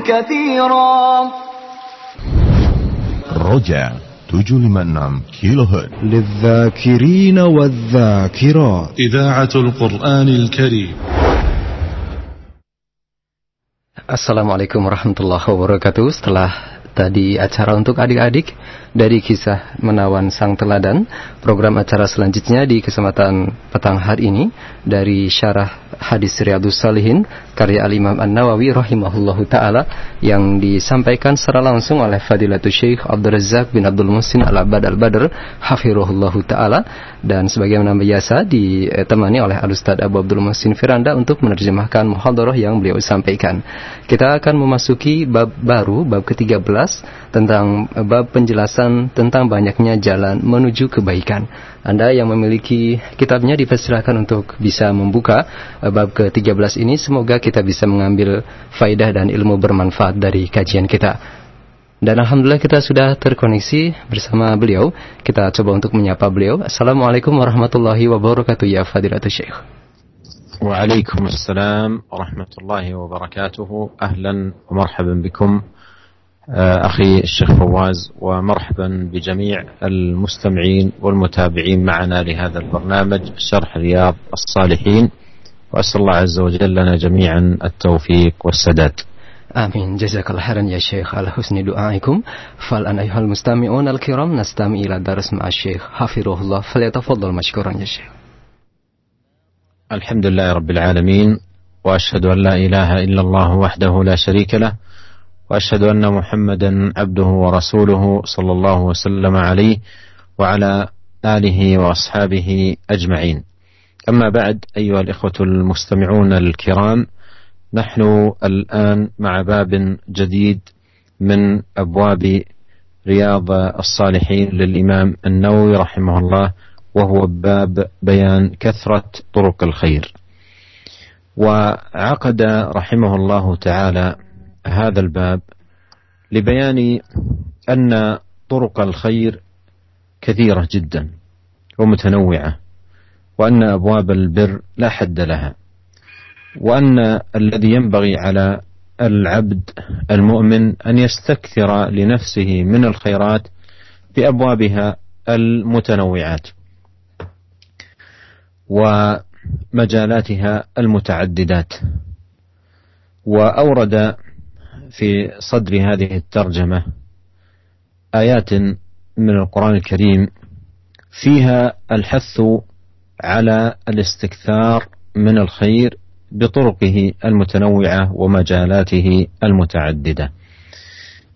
كثيرا رجع 756 كيلو هرتز للذاكرين والذاكرات إذاعة القرآن الكريم Assalamualaikum warahmatullahi wabarakatuh. Setelah tadi acara untuk adik-adik dari kisah menawan sang teladan, program acara selanjutnya di kesempatan petang hari ini dari syarah hadis Riyadus Salihin karya Al-Imam An-Nawawi rahimahullahu taala yang disampaikan secara langsung oleh Fadilatul Syekh Abdul Razak bin Abdul Musin Al-Abad Al-Badr hafirullahu taala dan sebagaimana biasa ditemani oleh Al-Ustaz Abu Abdul Musin Firanda untuk menerjemahkan muhadharah yang beliau sampaikan. Kita akan memasuki bab baru bab ke-13 tentang bab penjelasan tentang banyaknya jalan menuju kebaikan. Anda yang memiliki kitabnya dipersilahkan untuk bisa membuka eh, bab ke-13 ini. Semoga kita bisa mengambil faidah dan ilmu bermanfaat dari kajian kita. Dan Alhamdulillah kita sudah terkoneksi bersama beliau. Kita coba untuk menyapa beliau. Assalamualaikum warahmatullahi wabarakatuh ya Fadilatul Syekh. Waalaikumsalam warahmatullahi wabarakatuh. Ahlan wa marhaban bikum. أخي الشيخ فواز ومرحبا بجميع المستمعين والمتابعين معنا لهذا البرنامج شرح رياض الصالحين. وأسأل الله عز وجل لنا جميعا التوفيق والسداد. آمين. جزاك الله خيرا يا شيخ على حسن دعائكم. فالآن أيها المستمعون الكرام نستمع إلى درس مع الشيخ حفظه الله. فليتفضل مشكورا يا شيخ. الحمد لله رب العالمين وأشهد أن لا إله إلا الله وحده لا شريك له وأشهد أن محمدا عبده ورسوله صلى الله وسلم عليه وعلى آله وأصحابه أجمعين. أما بعد أيها الإخوة المستمعون الكرام نحن الآن مع باب جديد من أبواب رياض الصالحين للإمام النووي رحمه الله وهو باب بيان كثرة طرق الخير. وعقد رحمه الله تعالى هذا الباب لبيان أن طرق الخير كثيرة جدا ومتنوعة وأن أبواب البر لا حد لها وأن الذي ينبغي على العبد المؤمن أن يستكثر لنفسه من الخيرات بأبوابها المتنوعات ومجالاتها المتعددات. وأورد في صدر هذه الترجمة آيات من القرآن الكريم فيها الحث على الاستكثار من الخير بطرقه المتنوعة ومجالاته المتعددة.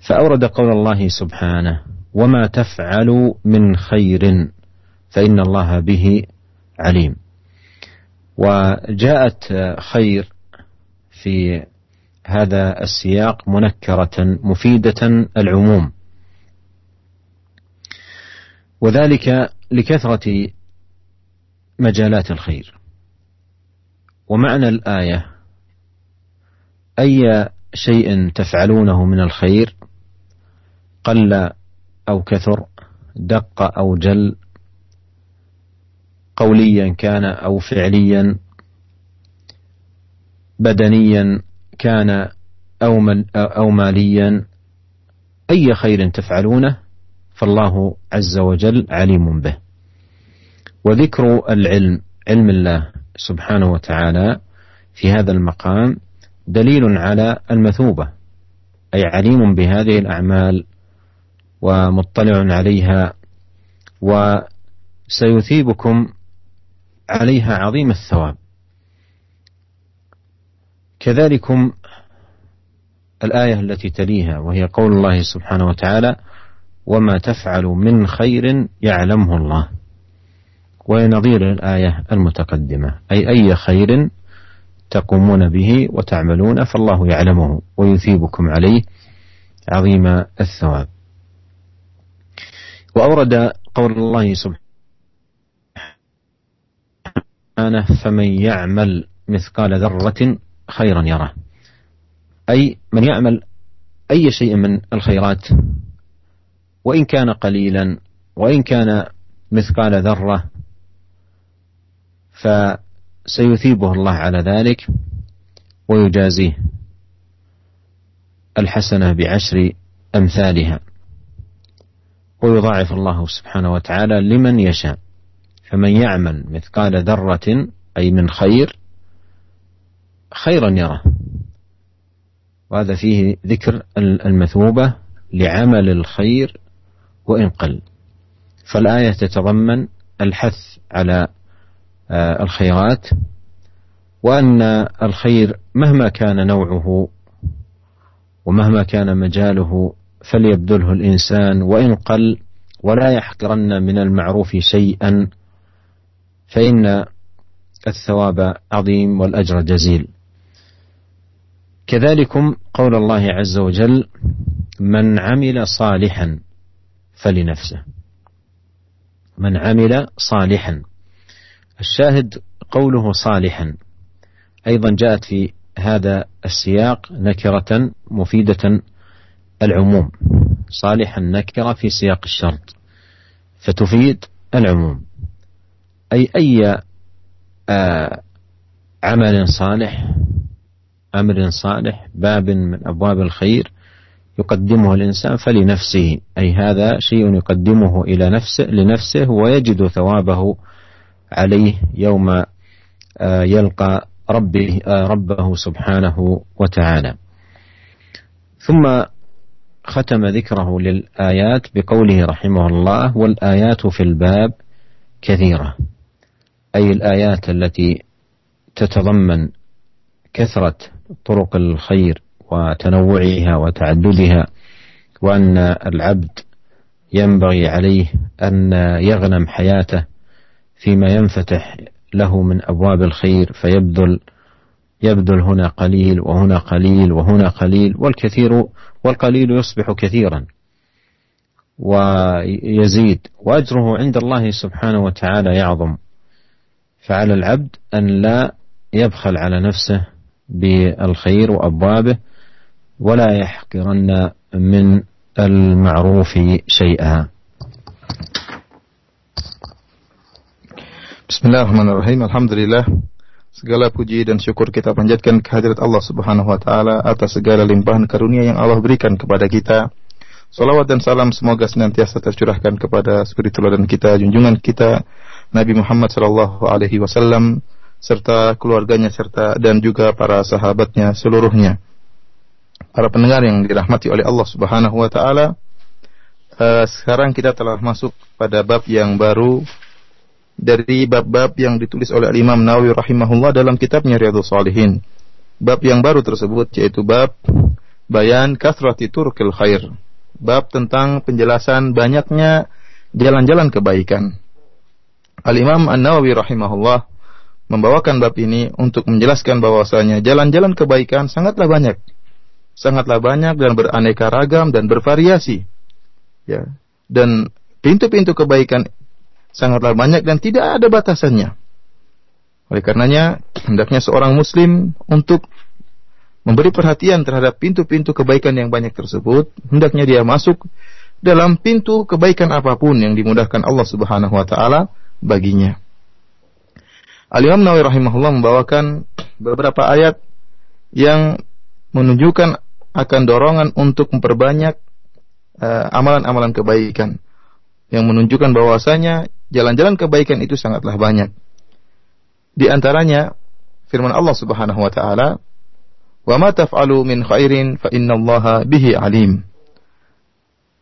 فأورد قول الله سبحانه: وما تفعلوا من خير فإن الله به عليم. وجاءت خير في هذا السياق منكرة مفيدة العموم. وذلك لكثرة مجالات الخير. ومعنى الآية أي شيء تفعلونه من الخير قل أو كثر دق أو جل قوليا كان أو فعليا بدنيا كان أو, من أو ماليا أي خير تفعلونه فالله عز وجل عليم به. وذكر العلم علم الله سبحانه وتعالى في هذا المقام دليل على المثوبة أي عليم بهذه الأعمال ومطلع عليها وسيثيبكم عليها عظيم الثواب. كذلكم الآية التي تليها وهي قول الله سبحانه وتعالى وما تفعل من خير يعلمه الله. وهي نظير الآية المتقدمة أي أي خير تقومون به وتعملون فالله يعلمه ويثيبكم عليه عظيم الثواب. وأورد قول الله سبحانه فمن يعمل مثقال ذرة خيرا يره أي من يعمل أي شيء من الخيرات وإن كان قليلا وإن كان مثقال ذرة فسيثيبه الله على ذلك ويجازيه الحسنة بعشر أمثالها. ويضاعف الله سبحانه وتعالى لمن يشاء. فمن يعمل مثقال ذرة أي من خير خيرا يره وهذا فيه ذكر المثوبة لعمل الخير وإن قل. فالآية تتضمن الحث على آه، الخيرات وأن الخير مهما كان نوعه ومهما كان مجاله فليبذله الإنسان وإن قل ولا يحقرن من المعروف شيئا فإن الثواب عظيم والأجر جزيل. كذلكم قول الله عز وجل من عمل صالحا فلنفسه. من عمل صالحا. الشاهد قوله صالحا. أيضا جاءت في هذا السياق نكرة مفيدة العموم. صالحا نكرة في سياق الشرط فتفيد العموم. أي أي آه عمل صالح أمر صالح باب من أبواب الخير يقدمه الإنسان فلنفسه. أي هذا شيء يقدمه إلى نفسه لنفسه ويجد ثوابه عليه يوم آه، يلقى ربه, آه، ربه سبحانه وتعالى. ثم ختم ذكره للآيات بقوله رحمه الله والآيات في الباب كثيرة. أي الآيات التي تتضمن كثرة طرق الخير وتنوعها وتعددها وأن العبد ينبغي عليه أن يغنم حياته فيما ينفتح له من أبواب الخير فيبذل يبذل هنا قليل وهنا قليل وهنا قليل والكثير والقليل يصبح كثيرا ويزيد. وأجره عند الله سبحانه وتعالى يعظم. فعلى العبد أن لا يبخل على نفسه بالخير وابوابه ولا يحقرن من المعروف شيئا Bismillahirrahmanirrahim. Alhamdulillah. Segala puji dan syukur kita panjatkan kehadirat Allah Subhanahu wa taala atas segala limpahan karunia yang Allah berikan kepada kita. Salawat dan salam semoga senantiasa tercurahkan kepada suri teladan kita, junjungan kita Nabi Muhammad sallallahu alaihi wasallam serta keluarganya serta dan juga para sahabatnya seluruhnya para pendengar yang dirahmati oleh Allah Subhanahu wa taala. Uh, sekarang kita telah masuk pada bab yang baru dari bab-bab yang ditulis oleh Imam Nawawi rahimahullah dalam kitabnya Riyadhus Shalihin. Bab yang baru tersebut yaitu bab bayan kasrati turkil khair. Bab tentang penjelasan banyaknya jalan-jalan kebaikan. Al-Imam An-Nawawi rahimahullah membawakan bab ini untuk menjelaskan bahwasanya jalan-jalan kebaikan sangatlah banyak sangatlah banyak dan beraneka ragam dan bervariasi. Ya. Dan pintu-pintu kebaikan sangatlah banyak dan tidak ada batasannya. Oleh karenanya, hendaknya seorang muslim untuk memberi perhatian terhadap pintu-pintu kebaikan yang banyak tersebut, hendaknya dia masuk dalam pintu kebaikan apa pun yang dimudahkan Allah Subhanahu wa taala baginya. Al-Imam Nawawi rahimahullah membawakan beberapa ayat yang menunjukkan akan dorongan untuk memperbanyak uh, amalan-amalan kebaikan yang menunjukkan bahwasanya jalan-jalan kebaikan itu sangatlah banyak. Di antaranya firman Allah Subhanahu wa taala, "Wa ma taf'alu min khairin fa innallaha bihi alim."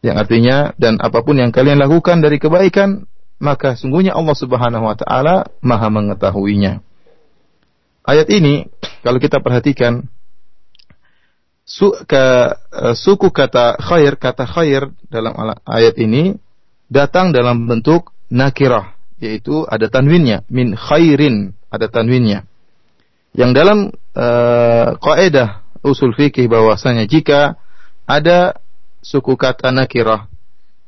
Yang artinya dan apa pun yang kalian lakukan dari kebaikan, maka sungguhnya Allah Subhanahu wa taala Maha mengetahuinya. Ayat ini kalau kita perhatikan su, ke, uh, suku kata khair, kata khair dalam ayat ini datang dalam bentuk nakirah, yaitu ada tanwinnya, min khairin, ada tanwinnya. Yang dalam uh, kaidah usul fikih bahwasanya jika ada suku kata nakirah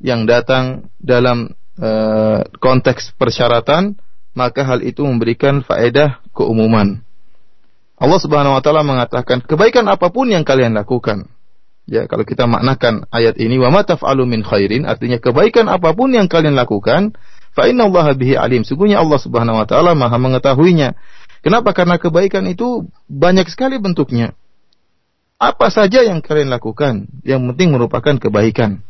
yang datang dalam uh, konteks persyaratan, maka hal itu memberikan faedah keumuman. Allah Subhanahu wa taala mengatakan kebaikan apa pun yang kalian lakukan. Ya, kalau kita maknakan ayat ini wa ma taf'alu min khairin artinya kebaikan apa pun yang kalian lakukan fa innallaha bihi alim. Sungguhnya Allah Subhanahu wa taala Maha mengetahuinya. Kenapa? Karena kebaikan itu banyak sekali bentuknya. apa saja yang kalian lakukan, yang penting merupakan kebaikan.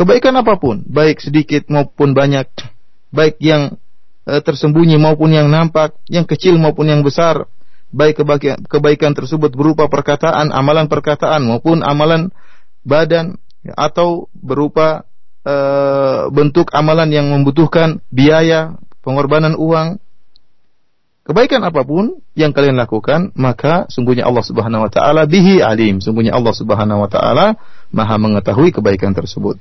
Kebaikan apa pun, baik sedikit maupun banyak, baik yang e, tersembunyi maupun yang nampak, yang kecil maupun yang besar, baik kebaikan, kebaikan tersebut berupa perkataan, amalan perkataan maupun amalan badan atau berupa e, bentuk amalan yang membutuhkan biaya, pengorbanan uang, kebaikan apa pun yang kalian lakukan, maka sungguhnya Allah Subhanahu wa taala bihi alim. Sungguhnya Allah Subhanahu wa taala Maha mengetahui kebaikan tersebut.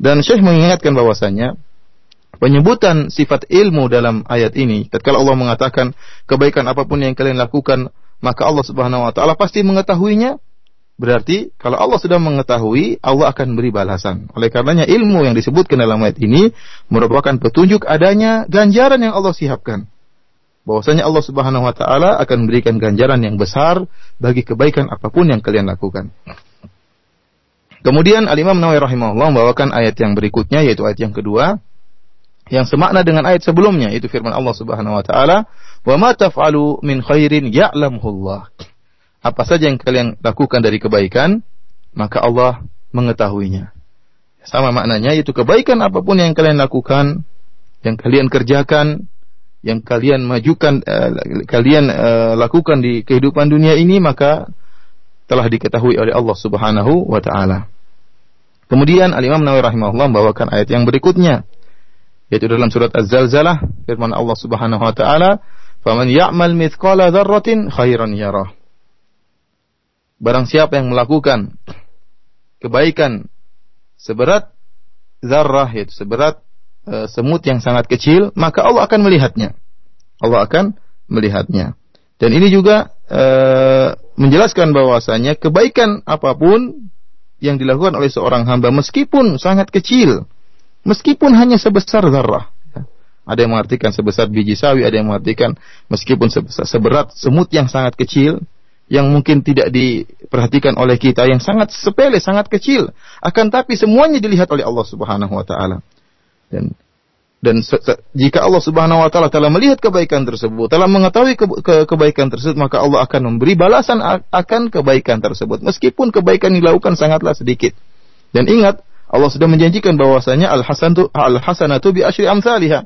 Dan Syekh mengingatkan bahwasanya penyebutan sifat ilmu dalam ayat ini, tatkala Allah mengatakan kebaikan apa pun yang kalian lakukan, maka Allah Subhanahu wa taala pasti mengetahuinya. Berarti kalau Allah sudah mengetahui, Allah akan beri balasan. Oleh karenanya ilmu yang disebutkan dalam ayat ini merupakan petunjuk adanya ganjaran yang Allah siapkan. Bahwasanya Allah Subhanahu wa taala akan memberikan ganjaran yang besar bagi kebaikan apa pun yang kalian lakukan. Kemudian Al-Imam Nawawi rahimahullah membawakan ayat yang berikutnya yaitu ayat yang kedua yang semakna dengan ayat sebelumnya yaitu firman Allah Subhanahu wa taala, "Wa ma taf'alu min khairin ya'lamuhullah." apa saja yang kalian lakukan dari kebaikan, maka Allah mengetahuinya. Sama maknanya, yaitu kebaikan apa pun yang kalian lakukan, yang kalian kerjakan, yang kalian majukan, uh, kalian uh, lakukan di kehidupan dunia ini, maka telah diketahui oleh Allah Subhanahu wa taala. Kemudian Al-Imam Nawawi rahimahullah membawakan ayat yang berikutnya yaitu dalam surat Az-Zalzalah firman Allah Subhanahu wa taala, "Faman ya'mal mithqala dzarratin khairan yarah." Barang siapa yang melakukan kebaikan seberat zarrah yaitu seberat e, semut yang sangat kecil, maka Allah akan melihatnya. Allah akan melihatnya. Dan ini juga e, menjelaskan bahwasanya kebaikan apa pun yang dilakukan oleh seorang hamba meskipun sangat kecil, meskipun hanya sebesar zarrah. Ya, ada yang mengartikan sebesar biji sawi, ada yang mengartikan meskipun sebesar, seberat semut yang sangat kecil, yang mungkin tidak diperhatikan oleh kita yang sangat sepele, sangat kecil, akan tapi semuanya dilihat oleh Allah Subhanahu wa taala. Dan dan jika Allah Subhanahu wa taala telah melihat kebaikan tersebut, telah mengetahui ke ke kebaikan tersebut, maka Allah akan memberi balasan akan kebaikan tersebut meskipun kebaikan dilakukan sangatlah sedikit. Dan ingat, Allah sudah menjanjikan bahwasanya al-hasanatu al-hasanatu bi asyri amsalha.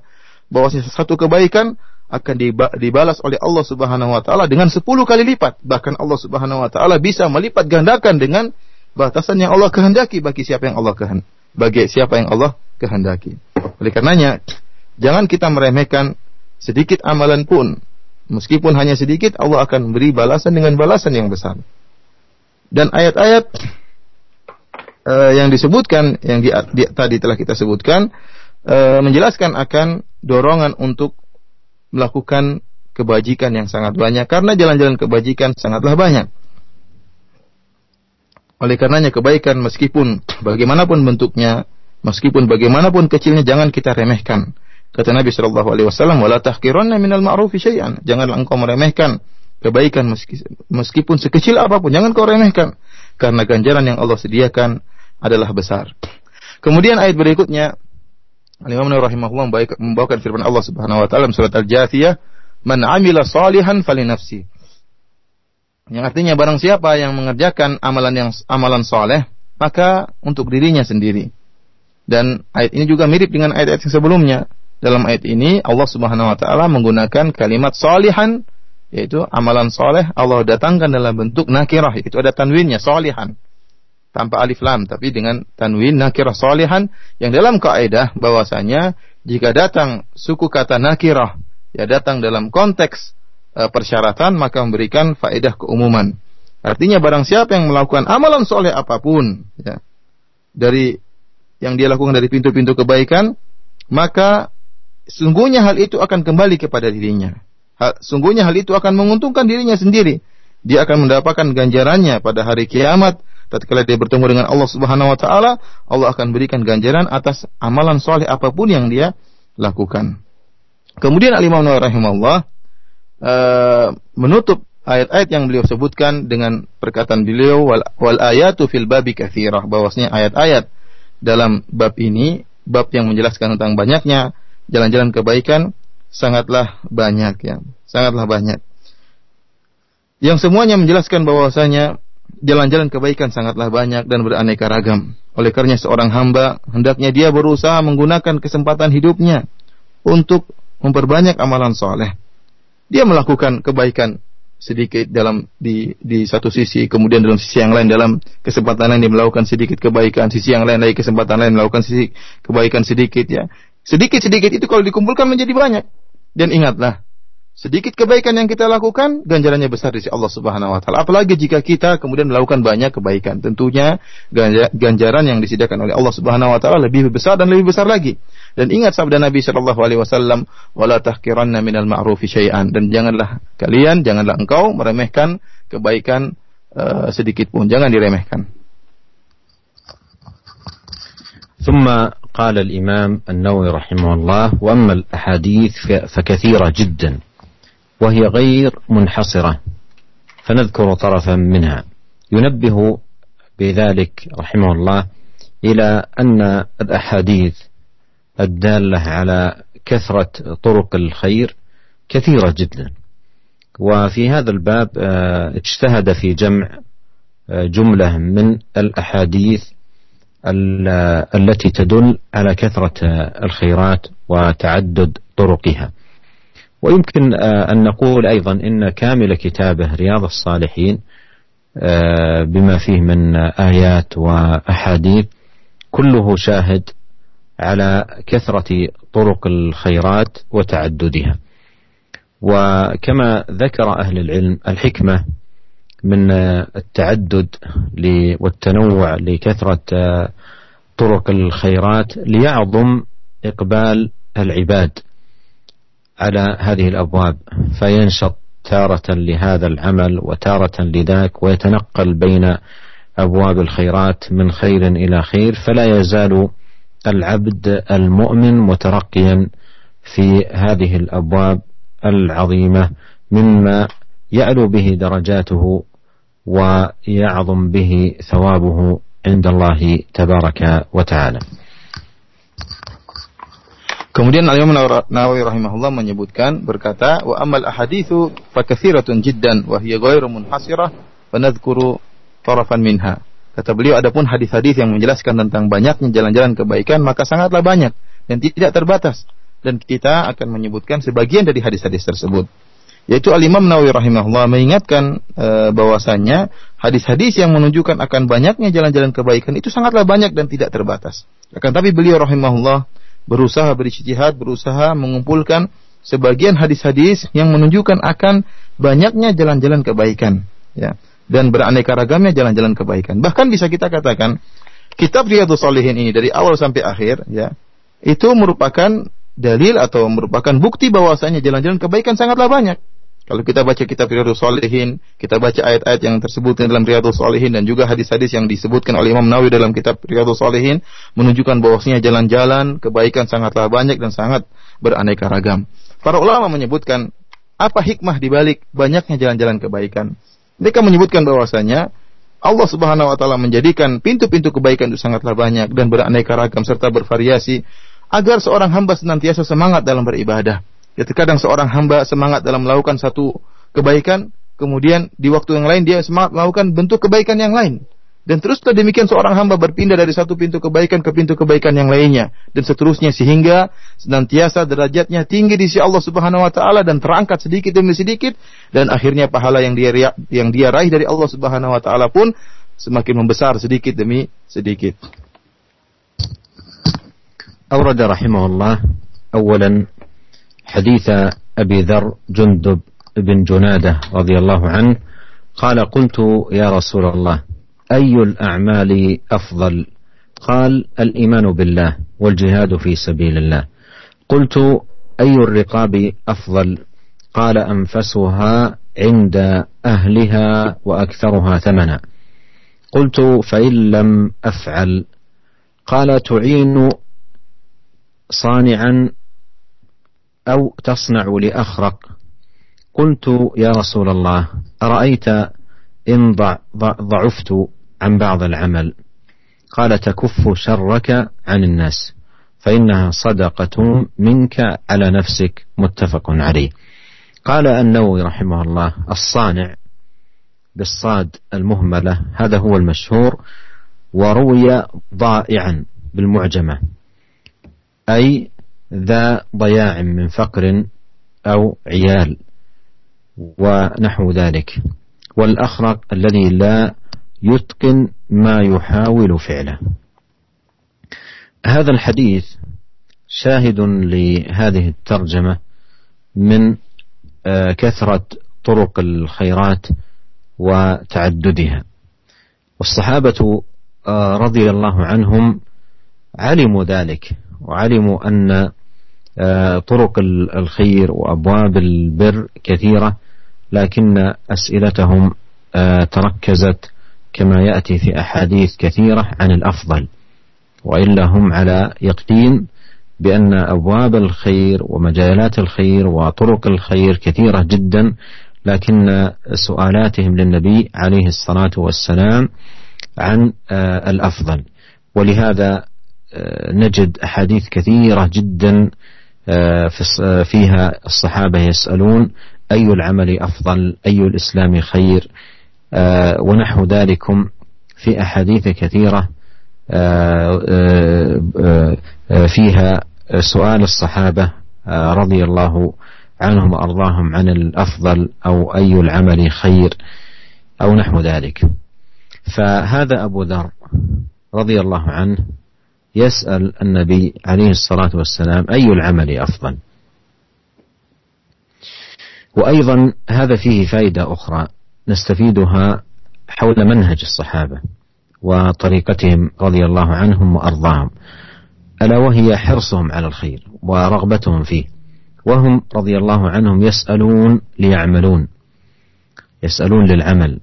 Bahwasanya satu kebaikan akan dibalas oleh Allah Subhanahu wa taala dengan 10 kali lipat. Bahkan Allah Subhanahu wa taala bisa melipat gandakan dengan batasan yang Allah kehendaki bagi siapa yang Allah kehendaki. Bagi siapa yang Allah kehendaki. Oleh karenanya, jangan kita meremehkan sedikit amalan pun. Meskipun hanya sedikit, Allah akan beri balasan dengan balasan yang besar. Dan ayat-ayat uh, yang disebutkan, yang di, di, tadi telah kita sebutkan, uh, menjelaskan akan dorongan untuk melakukan kebajikan yang sangat banyak karena jalan-jalan kebajikan sangatlah banyak. Oleh karenanya kebaikan meskipun bagaimanapun bentuknya, meskipun bagaimanapun kecilnya jangan kita remehkan. Kata Nabi Shallallahu Alaihi Wasallam, "Wala tahqiranna minal ma'rufi syai'an." Janganlah engkau meremehkan kebaikan meskipun sekecil apa pun, jangan kau remehkan karena ganjaran yang Allah sediakan adalah besar. Kemudian ayat berikutnya Al-Imam rahimahullah membawakan firman Allah Subhanahu wa taala surat Al-Jathiyah, "Man 'amila salihan falinafsi." Yang artinya barang siapa yang mengerjakan amalan yang amalan soleh, maka untuk dirinya sendiri. Dan ayat ini juga mirip dengan ayat-ayat yang sebelumnya. Dalam ayat ini Allah Subhanahu wa taala menggunakan kalimat salihan yaitu amalan soleh Allah datangkan dalam bentuk nakirah itu ada tanwinnya salihan tanpa alif lam tapi dengan tanwin nakirah salihan yang dalam kaidah bahwasanya jika datang suku kata nakirah ya datang dalam konteks e, persyaratan maka memberikan faedah keumuman. Artinya barang siapa yang melakukan amalan soleh apa pun ya dari yang dia lakukan dari pintu-pintu kebaikan maka sungguhnya hal itu akan kembali kepada dirinya. Hal, sungguhnya hal itu akan menguntungkan dirinya sendiri. Dia akan mendapatkan ganjarannya pada hari kiamat tatkala dia bertemu dengan Allah Subhanahu wa taala, Allah akan berikan ganjaran atas amalan soleh apa pun yang dia lakukan. Kemudian Al-Imam Nawawi rahimahullah uh, menutup ayat-ayat yang beliau sebutkan dengan perkataan beliau wal, wal ayatu fil babi kathirah bahwasanya ayat-ayat dalam bab ini bab yang menjelaskan tentang banyaknya jalan-jalan kebaikan sangatlah banyak ya sangatlah banyak yang semuanya menjelaskan bahwasanya jalan-jalan kebaikan sangatlah banyak dan beraneka ragam. Oleh karenanya seorang hamba hendaknya dia berusaha menggunakan kesempatan hidupnya untuk memperbanyak amalan soleh. Dia melakukan kebaikan sedikit dalam di di satu sisi, kemudian dalam sisi yang lain dalam kesempatan lain dia melakukan sedikit kebaikan, sisi yang lain lagi kesempatan lain melakukan sisi kebaikan sedikit ya. Sedikit-sedikit itu kalau dikumpulkan menjadi banyak. Dan ingatlah, sedikit kebaikan yang kita lakukan, ganjarannya besar di sisi Allah Subhanahu wa taala. Apalagi jika kita kemudian melakukan banyak kebaikan. Tentunya ganjaran yang disediakan oleh Allah Subhanahu wa taala lebih besar dan lebih besar lagi. Dan ingat sabda Nabi sallallahu alaihi wasallam, "Wala tahqiranna minal ma'rufi syai'an." Dan janganlah kalian, janganlah engkau meremehkan kebaikan uh, sedikit pun, jangan diremehkan. ثم قال الإمام النووي رحمه الله وأما الأحاديث فكثيرة جدا وهي غير منحصرة. فنذكر طرفا منها. ينبه بذلك رحمه الله إلى أن الأحاديث الدالة على كثرة طرق الخير كثيرة جدا. وفي هذا الباب آه، اجتهد في جمع آه، جملة من الأحاديث التي تدل على كثرة الخيرات وتعدد طرقها. ويمكن آه، أن نقول أيضا إن كامل كتابه رياض الصالحين آه، بما فيه من آيات وأحاديث كله شاهد على كثرة طرق الخيرات وتعددها. وكما ذكر أهل العلم الحكمة من التعدد والتنوع لكثرة طرق الخيرات ليعظم إقبال العباد. على هذه الأبواب فينشط تارة لهذا العمل وتارة لذاك ويتنقل بين أبواب الخيرات من خير إلى خير فلا يزال العبد المؤمن مترقيا في هذه الأبواب العظيمة مما يعلو به درجاته ويعظم به ثوابه عند الله تبارك وتعالى. Kemudian Al-Imam Nawawi rahimahullah menyebutkan berkata wa amal ahaditsu fakathiratun jiddan wa hiya ghairu munhasirah wa nadhkuru tarafan minha. Kata beliau adapun hadis-hadis yang menjelaskan tentang banyaknya jalan-jalan kebaikan maka sangatlah banyak dan tidak terbatas dan kita akan menyebutkan sebagian dari hadis-hadis tersebut. Yaitu Al-Imam Nawawi rahimahullah mengingatkan e, bahwasannya hadis-hadis yang menunjukkan akan banyaknya jalan-jalan kebaikan itu sangatlah banyak dan tidak terbatas. Akan tapi beliau rahimahullah berusaha berijtihad, berusaha mengumpulkan sebagian hadis-hadis yang menunjukkan akan banyaknya jalan-jalan kebaikan, ya. Dan beraneka ragamnya jalan-jalan kebaikan. Bahkan bisa kita katakan kitab Riyadhus Shalihin ini dari awal sampai akhir, ya, itu merupakan dalil atau merupakan bukti bahwasanya jalan-jalan kebaikan sangatlah banyak. Kalau kita baca kitab Riyadhus Shalihin, kita baca ayat-ayat yang tersebut dalam Riyadhus Shalihin dan juga hadis-hadis yang disebutkan oleh Imam Nawawi dalam kitab Riyadhus Shalihin menunjukkan bahwasanya jalan-jalan kebaikan sangatlah banyak dan sangat beraneka ragam. Para ulama menyebutkan apa hikmah di balik banyaknya jalan-jalan kebaikan. Mereka menyebutkan bahwasanya Allah Subhanahu wa taala menjadikan pintu-pintu kebaikan itu sangatlah banyak dan beraneka ragam serta bervariasi agar seorang hamba senantiasa semangat dalam beribadah Ya terkadang seorang hamba semangat dalam melakukan satu kebaikan, kemudian di waktu yang lain dia semangat melakukan bentuk kebaikan yang lain. Dan terus demikian seorang hamba berpindah dari satu pintu kebaikan ke pintu kebaikan yang lainnya dan seterusnya sehingga senantiasa derajatnya tinggi di sisi Allah Subhanahu wa taala dan terangkat sedikit demi sedikit dan akhirnya pahala yang dia yang dia raih dari Allah Subhanahu wa taala pun semakin membesar sedikit demi sedikit. أورد رحمه الله أولا حديث أبي ذر جندب بن جنادة رضي الله عنه قال قلت يا رسول الله أي الأعمال أفضل؟ قال الإيمان بالله والجهاد في سبيل الله. قلت أي الرقاب أفضل؟ قال أنفسها عند أهلها وأكثرها ثمنا. قلت فإن لم أفعل. قال تعين صانعا أو تصنع لأخرق. قلت يا رسول الله أرأيت إن ضعفت عن بعض العمل؟ قال تكف شرك عن الناس فإنها صدقة منك على نفسك. متفق عليه. قال النووي رحمه الله الصانع بالصاد المهملة هذا هو المشهور وروي ضائعا بالمعجمة أي ذا ضياع من فقر أو عيال ونحو ذلك. والأخرق الذي لا يتقن ما يحاول فعله. هذا الحديث شاهد لهذه الترجمة من آه، كثرة طرق الخيرات وتعددها. والصحابة آه، رضي الله عنهم علموا ذلك. وعلموا أن آه، طرق الخير وأبواب البر كثيرة لكن أسئلتهم تركزت كما يأتي في أحاديث كثيرة عن الأفضل. وإلا هم على يقين بأن أبواب الخير ومجالات الخير وطرق الخير كثيرة جدا لكن سؤالاتهم للنبي عليه الصلاة والسلام عن آه، الأفضل. ولهذا آه، نجد أحاديث كثيرة جدا آه، فيها الصحابة يسألون أي العمل أفضل أي الإسلام خير؟ ونحو ذلكم في أحاديث كثيرة فيها سؤال الصحابة رضي الله عنهم وأرضاهم عن الأفضل أو أي العمل خير أو نحو ذلك. فهذا أبو ذر رضي الله عنه يسأل النبي عليه الصلاة والسلام أي العمل أفضل. وأيضا هذا فيه فائدة أخرى نستفيدها حول منهج الصحابة وطريقتهم رضي الله عنهم وأرضاهم. ألا وهي حرصهم على الخير ورغبتهم فيه. وهم رضي الله عنهم يسألون ليعملون. يسألون للعمل.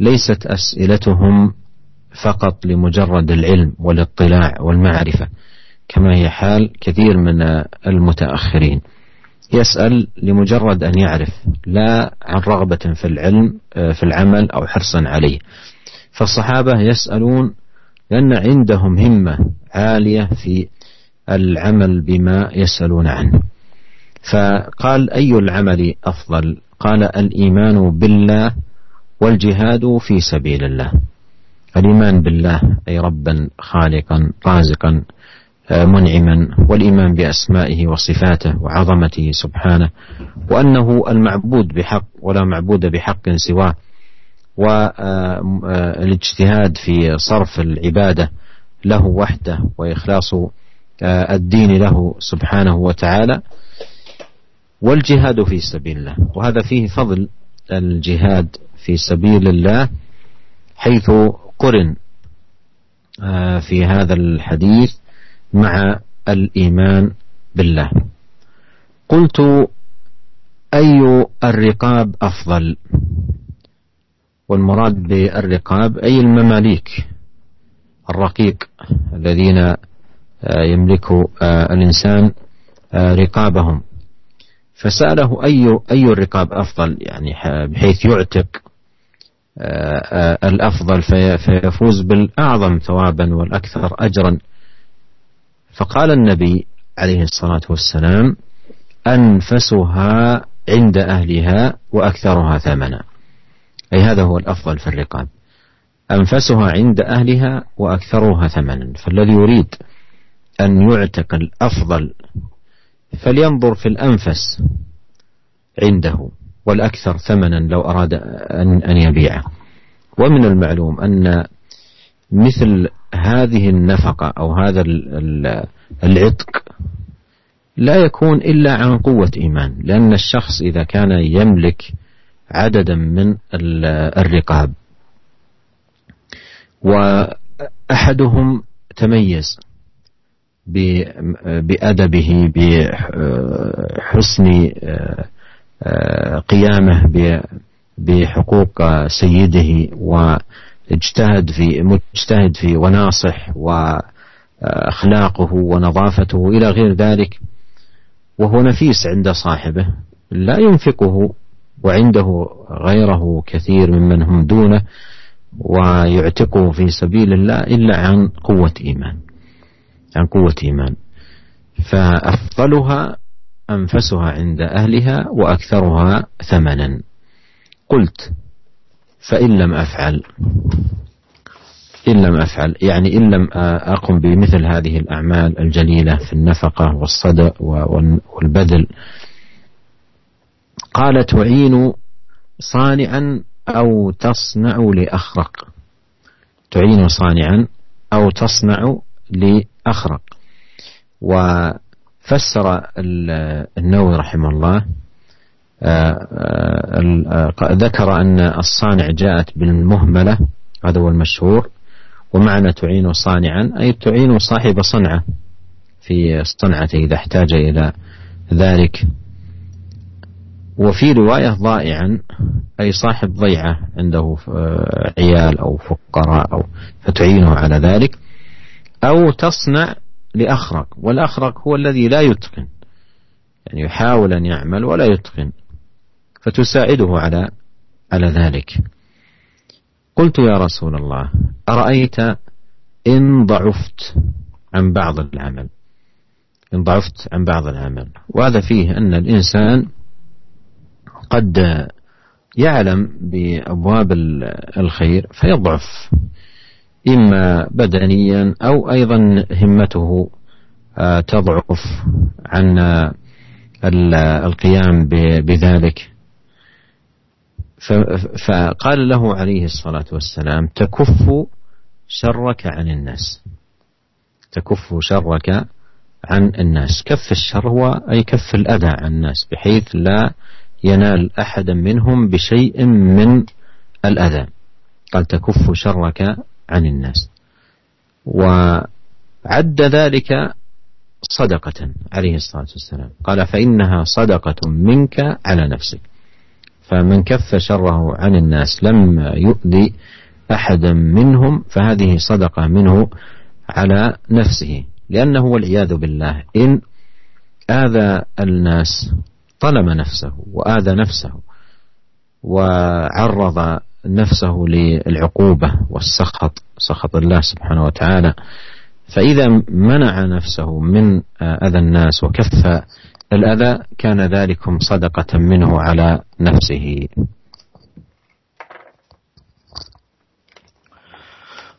ليست أسئلتهم فقط لمجرد العلم والاطلاع والمعرفة كما هي حال كثير من المتأخرين. يسأل لمجرد أن يعرف لا عن رغبة في العلم في العمل أو حرصا عليه. فالصحابة يسألون لأن عندهم همة عالية في العمل بما يسألون عنه. فقال أي العمل أفضل؟ قال الإيمان بالله والجهاد في سبيل الله. الإيمان بالله أي ربا خالقا رازقا منعما والإيمان بأسمائه وصفاته وعظمته سبحانه وأنه المعبود بحق ولا معبود بحق سواه والاجتهاد في صرف العبادة له وحده وإخلاص الدين له سبحانه وتعالى والجهاد في سبيل الله. وهذا فيه فضل الجهاد في سبيل الله حيث قرن آه، في هذا الحديث مع الإيمان بالله. قلت أي الرقاب أفضل؟ والمراد بالرقاب أي المماليك؟ الرقيق الذين آه، يملك آه، الإنسان رقابهم. فسأله أي أي الرقاب أفضل؟ يعني بحيث يعتق آه، آه، الأفضل فيفوز بالأعظم ثوابا والأكثر اجرا. فقال النبي عليه الصلاة والسلام أنفسها عند أهلها وأكثرها ثمنا. أي هذا هو الأفضل في الرقاب. أنفسها عند أهلها وأكثرها ثمنا. فالذي يريد أن يعتق الأفضل فلينظر في الأنفس عنده. والأكثر ثمنا لو أراد أن يبيعه. ومن المعلوم أن مثل هذه النفقة أو هذا العتق لا يكون إلا عن قوة إيمان لأن الشخص إذا كان يملك عددا من الرقاب وأحدهم تميز بأدبه بحسن قيامه بحقوق سيده واجتهد في مجتهد في وناصح وأخلاقه ونظافته إلى غير ذلك. وهو نفيس عند صاحبه لا ينفقه وعنده غيره كثير ممن هم دونه ويعتقه في سبيل الله إلا عن قوة إيمان عن قوة إيمان. فأفضلها أنفسها عند أهلها وأكثرها ثمنا. قلت فإن لم أفعل إن لم أفعل يعني إن لم أقم بمثل هذه الأعمال الجليلة في النفقة والصدق والبذل. قال تعين صانعا أو تصنع لأخرق. تعين صانعا أو تصنع لأخرق. وفسر النووي رحمه الله آه، آه، ذكر أن الصانع جاءت بالمهملة هذا هو المشهور ومعنى تعين صانعا أي تعين صاحب صنعة في صنعته إذا احتاج إلى ذلك. وفي رواية ضائعا أي صاحب ضيعة عنده آه، عيال أو فقراء أو فتعينه على ذلك أو تصنع لأخرق والأخرق هو الذي لا يتقن. يعني يحاول أن يعمل ولا يتقن. فتساعده على على ذلك. قلت يا رسول الله أرأيت إن ضعفت عن بعض العمل؟ إن ضعفت عن بعض العمل. وهذا فيه أن الإنسان قد يعلم بأبواب الخير فيضعف. إما بدنيا أو أيضا همته آه، تضعف عن القيام بذلك. فقال له عليه الصلاة والسلام تكف شرك عن الناس. تكف شرك عن الناس. كف الشر هو أي كف الأذى عن الناس بحيث لا ينال أحدا منهم بشيء من الأذى. قال تكف شرك عن الناس. وعد ذلك صدقة عليه الصلاة والسلام. قال فإنها صدقة منك على نفسك. فمن كف شره عن الناس لم يؤذي أحدا منهم فهذه صدقة منه على نفسه. لأنه والعياذ بالله إن آذى الناس ظلم نفسه وآذى نفسه وعرض نفسه للعقوبة والسخط سخط الله سبحانه وتعالى فإذا منع نفسه من أذى الناس وكف الأذى كان ذلكم صدقة منه على نفسه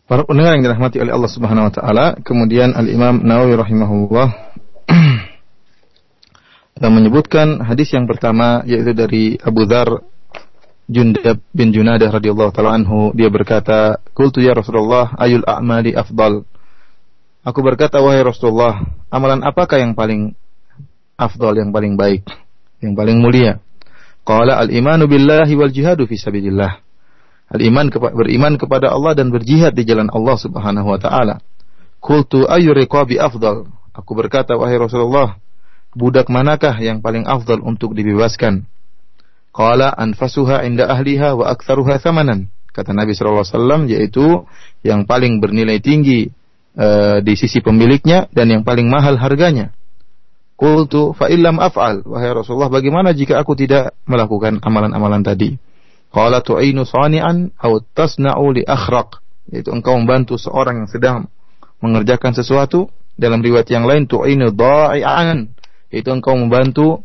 Para pendengar yang dirahmati oleh Allah Subhanahu wa taala, kemudian Al-Imam Nawawi rahimahullah menyebutkan hadis yang pertama yaitu dari Abu Dzar Jundab bin Junadah radhiyallahu taala anhu dia berkata, "Qultu ya Rasulullah, ayul a'mali afdal?" Aku berkata, "Wahai Rasulullah, amalan apakah yang paling afdal, yang paling baik, yang paling mulia?" Qala al-imanu billahi wal jihadu fi sabilillah. Al-iman beriman kepada Allah dan berjihad di jalan Allah Subhanahu wa taala. Qultu ayu riqabi afdal? Aku berkata, "Wahai Rasulullah, budak manakah yang paling afdal untuk dibebaskan?" Qala anfasuha inda ahliha wa aktsaruha thamanan. Kata Nabi sallallahu alaihi wasallam yaitu yang paling bernilai tinggi uh, di sisi pemiliknya dan yang paling mahal harganya. Qultu fa illam af'al wahai Rasulullah bagaimana jika aku tidak melakukan amalan-amalan tadi? Qala tu'inu sani'an aw tasna'u li akhraq yaitu engkau membantu seorang yang sedang mengerjakan sesuatu dalam riwayat yang lain tu'inu dha'i'an yaitu engkau membantu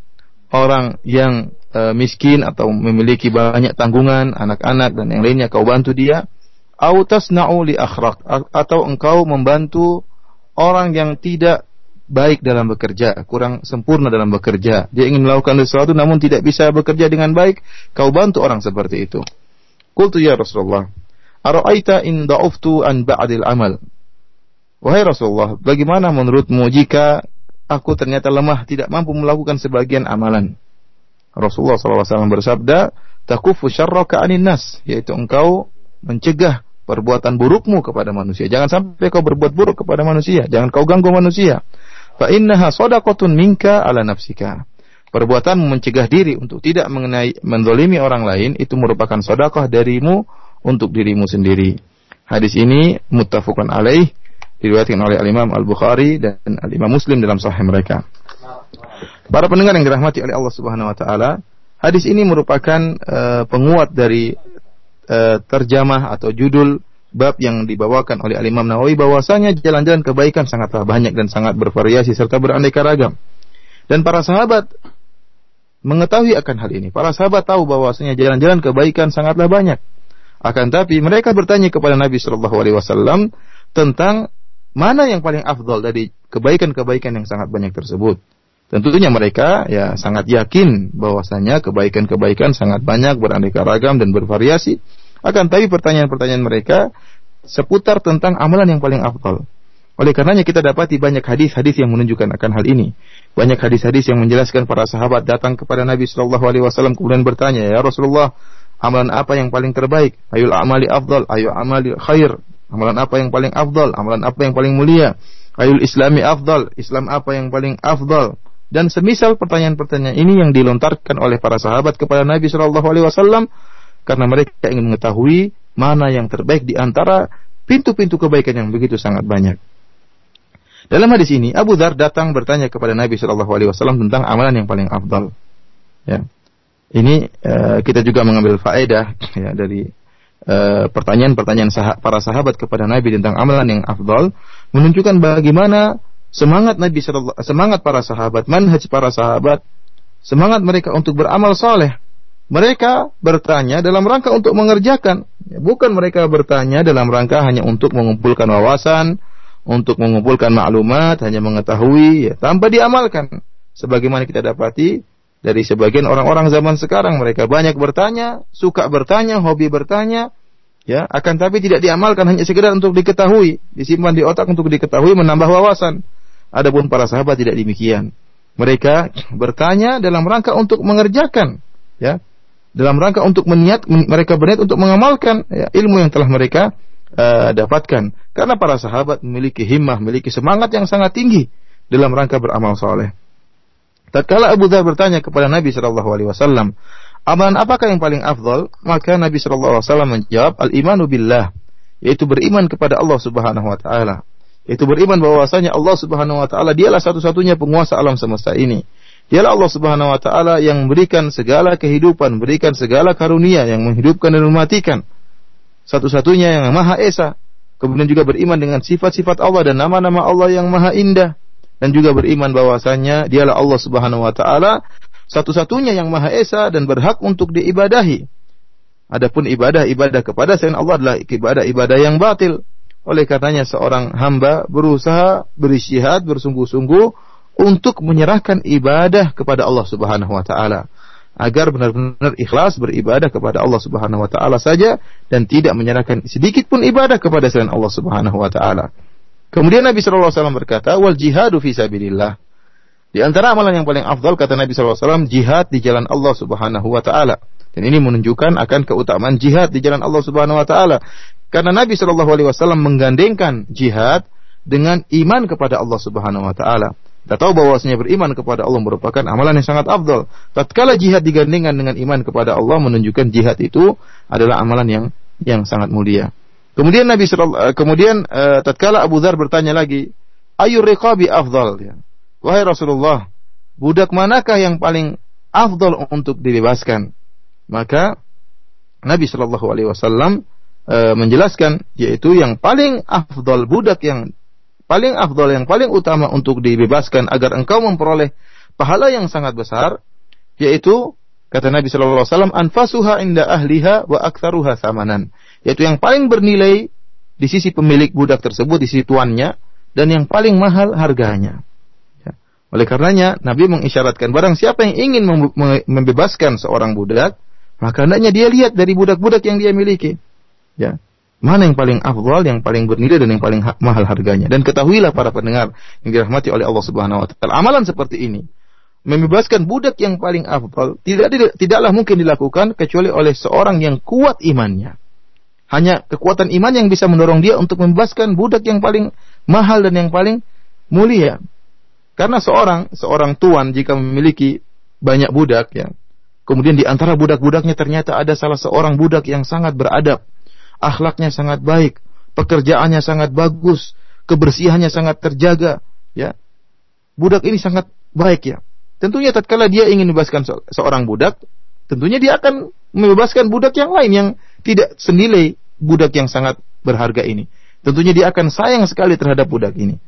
orang yang e, miskin atau memiliki banyak tanggungan, anak-anak dan yang lainnya kau bantu dia, au tasna'u li akhraq atau engkau membantu orang yang tidak baik dalam bekerja, kurang sempurna dalam bekerja. Dia ingin melakukan sesuatu namun tidak bisa bekerja dengan baik, kau bantu orang seperti itu. Qultu ya Rasulullah, ara'aita in da'uftu an ba'dil amal? Wahai Rasulullah, bagaimana menurutmu jika aku ternyata lemah tidak mampu melakukan sebagian amalan? Rasulullah SAW bersabda, takufu syarraka anin nas, yaitu engkau mencegah perbuatan burukmu kepada manusia. Jangan sampai kau berbuat buruk kepada manusia, jangan kau ganggu manusia. Fa innaha shadaqatun minka ala nafsika. Perbuatan mencegah diri untuk tidak mengenai mendolimi orang lain itu merupakan sedekah darimu untuk dirimu sendiri. Hadis ini muttafaqun alaih diriwayatkan oleh Al-Imam Al-Bukhari dan Al-Imam Muslim dalam sahih mereka. Para pendengar yang dirahmati oleh Allah Subhanahu wa taala, hadis ini merupakan uh, penguat dari uh, terjemah atau judul bab yang dibawakan oleh Al-Imam Nawawi bahwasanya jalan-jalan kebaikan sangatlah banyak dan sangat bervariasi serta beraneka ragam. Dan para sahabat mengetahui akan hal ini. Para sahabat tahu bahwasanya jalan-jalan kebaikan sangatlah banyak. Akan tapi mereka bertanya kepada Nabi Shallallahu Alaihi Wasallam tentang mana yang paling afdol dari kebaikan-kebaikan yang sangat banyak tersebut. Tentunya mereka ya sangat yakin bahwasanya kebaikan-kebaikan sangat banyak beraneka ragam dan bervariasi. Akan tapi pertanyaan-pertanyaan mereka seputar tentang amalan yang paling afdol. Oleh karenanya kita dapati banyak hadis-hadis yang menunjukkan akan hal ini. Banyak hadis-hadis yang menjelaskan para sahabat datang kepada Nabi Shallallahu Alaihi Wasallam kemudian bertanya, ya Rasulullah, amalan apa yang paling terbaik? Ayul amali afdal, ayu amali khair. Amalan apa yang paling afdal? Amalan apa yang paling mulia? Ayul islami afdal, Islam apa yang paling afdal? Dan semisal pertanyaan-pertanyaan ini yang dilontarkan oleh para sahabat kepada Nabi Shallallahu Alaihi Wasallam karena mereka ingin mengetahui mana yang terbaik di antara pintu-pintu kebaikan yang begitu sangat banyak. Dalam hadis ini Abu Dhar datang bertanya kepada Nabi Shallallahu Alaihi Wasallam tentang amalan yang paling afdal. Ya. Ini uh, kita juga mengambil faedah ya, dari eh, pertanyaan-pertanyaan uh, sah para sahabat kepada Nabi tentang amalan yang afdal menunjukkan bagaimana semangat Nabi semangat para sahabat, manhaj para sahabat, semangat mereka untuk beramal saleh. Mereka bertanya dalam rangka untuk mengerjakan, bukan mereka bertanya dalam rangka hanya untuk mengumpulkan wawasan, untuk mengumpulkan maklumat, hanya mengetahui ya, tanpa diamalkan. Sebagaimana kita dapati dari sebagian orang-orang zaman sekarang, mereka banyak bertanya, suka bertanya, hobi bertanya, ya, akan tapi tidak diamalkan hanya sekedar untuk diketahui, disimpan di otak untuk diketahui, menambah wawasan. Adapun para sahabat tidak demikian. Mereka bertanya dalam rangka untuk mengerjakan, ya, dalam rangka untuk meniat mereka berniat untuk mengamalkan ya, ilmu yang telah mereka uh, dapatkan. Karena para sahabat memiliki himmah, memiliki semangat yang sangat tinggi dalam rangka beramal soleh. Tatkala Abu Dhar bertanya kepada Nabi Shallallahu Alaihi Wasallam, amalan apakah yang paling afdol? Maka Nabi Shallallahu Alaihi Wasallam menjawab, al imanu billah, yaitu beriman kepada Allah Subhanahu Wa Taala itu beriman bahwasanya Allah Subhanahu wa taala dialah satu-satunya penguasa alam semesta ini. Dialah Allah Subhanahu wa taala yang memberikan segala kehidupan, memberikan segala karunia yang menghidupkan dan mematikan. Satu-satunya yang Maha Esa. Kemudian juga beriman dengan sifat-sifat Allah dan nama-nama Allah yang Maha Indah dan juga beriman bahwasanya dialah Allah Subhanahu wa taala satu-satunya yang Maha Esa dan berhak untuk diibadahi. Adapun ibadah-ibadah kepada selain Allah adalah ibadah-ibadah yang batil. Oleh katanya seorang hamba berusaha berisihat bersungguh-sungguh untuk menyerahkan ibadah kepada Allah Subhanahu wa taala agar benar-benar ikhlas beribadah kepada Allah Subhanahu wa taala saja dan tidak menyerahkan sedikit pun ibadah kepada selain Allah Subhanahu wa taala. Kemudian Nabi sallallahu alaihi wasallam berkata, "Wal jihadu fi sabilillah." Di antara amalan yang paling afdal kata Nabi sallallahu alaihi wasallam jihad di jalan Allah Subhanahu wa taala. Dan ini menunjukkan akan keutamaan jihad di jalan Allah Subhanahu wa taala. Karena Nabi Shallallahu Alaihi Wasallam menggandengkan jihad dengan iman kepada Allah Subhanahu Wa Taala. Kita tahu bahwasanya beriman kepada Allah merupakan amalan yang sangat afdal. Tatkala jihad digandengkan dengan iman kepada Allah menunjukkan jihad itu adalah amalan yang yang sangat mulia. Kemudian Nabi Shallallahu kemudian uh, tatkala Abu Dhar bertanya lagi, ayu riqabi afdal ya. Wahai Rasulullah, budak manakah yang paling afdal untuk dibebaskan? Maka Nabi Shallallahu alaihi wasallam e, menjelaskan yaitu yang paling afdol budak yang paling afdol yang paling utama untuk dibebaskan agar engkau memperoleh pahala yang sangat besar yaitu kata Nabi sallallahu alaihi wasallam anfasuha inda ahliha wa aktsaruha samanan yaitu yang paling bernilai di sisi pemilik budak tersebut di sisi tuannya dan yang paling mahal harganya. Ya. Oleh karenanya Nabi mengisyaratkan barang siapa yang ingin membebaskan seorang budak maka hendaknya dia lihat dari budak-budak yang dia miliki. Ya. Mana yang paling afdal, yang paling bernilai dan yang paling ha mahal harganya. Dan ketahuilah para pendengar yang dirahmati oleh Allah Subhanahu wa taala, amalan seperti ini membebaskan budak yang paling afdal tidak, tidak tidaklah mungkin dilakukan kecuali oleh seorang yang kuat imannya. Hanya kekuatan iman yang bisa mendorong dia untuk membebaskan budak yang paling mahal dan yang paling mulia. Karena seorang seorang tuan jika memiliki banyak budak ya, kemudian di antara budak-budaknya ternyata ada salah seorang budak yang sangat beradab, akhlaknya sangat baik, pekerjaannya sangat bagus, kebersihannya sangat terjaga, ya. Budak ini sangat baik ya. Tentunya tatkala dia ingin membebaskan seorang budak, tentunya dia akan membebaskan budak yang lain yang tidak senilai budak yang sangat berharga ini. Tentunya dia akan sayang sekali terhadap budak ini.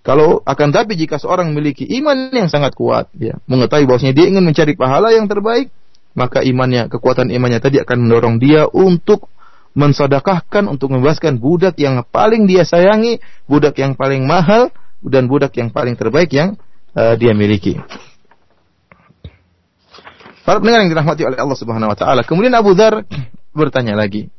Kalau akan tapi jika seorang memiliki iman yang sangat kuat, ya, mengetahui bahwasanya dia ingin mencari pahala yang terbaik, maka imannya, kekuatan imannya tadi akan mendorong dia untuk mensedekahkan untuk membebaskan budak yang paling dia sayangi, budak yang paling mahal dan budak yang paling terbaik yang uh, dia miliki. Para pendengar yang dirahmati oleh Allah Subhanahu wa taala. Kemudian Abu Dzar bertanya lagi.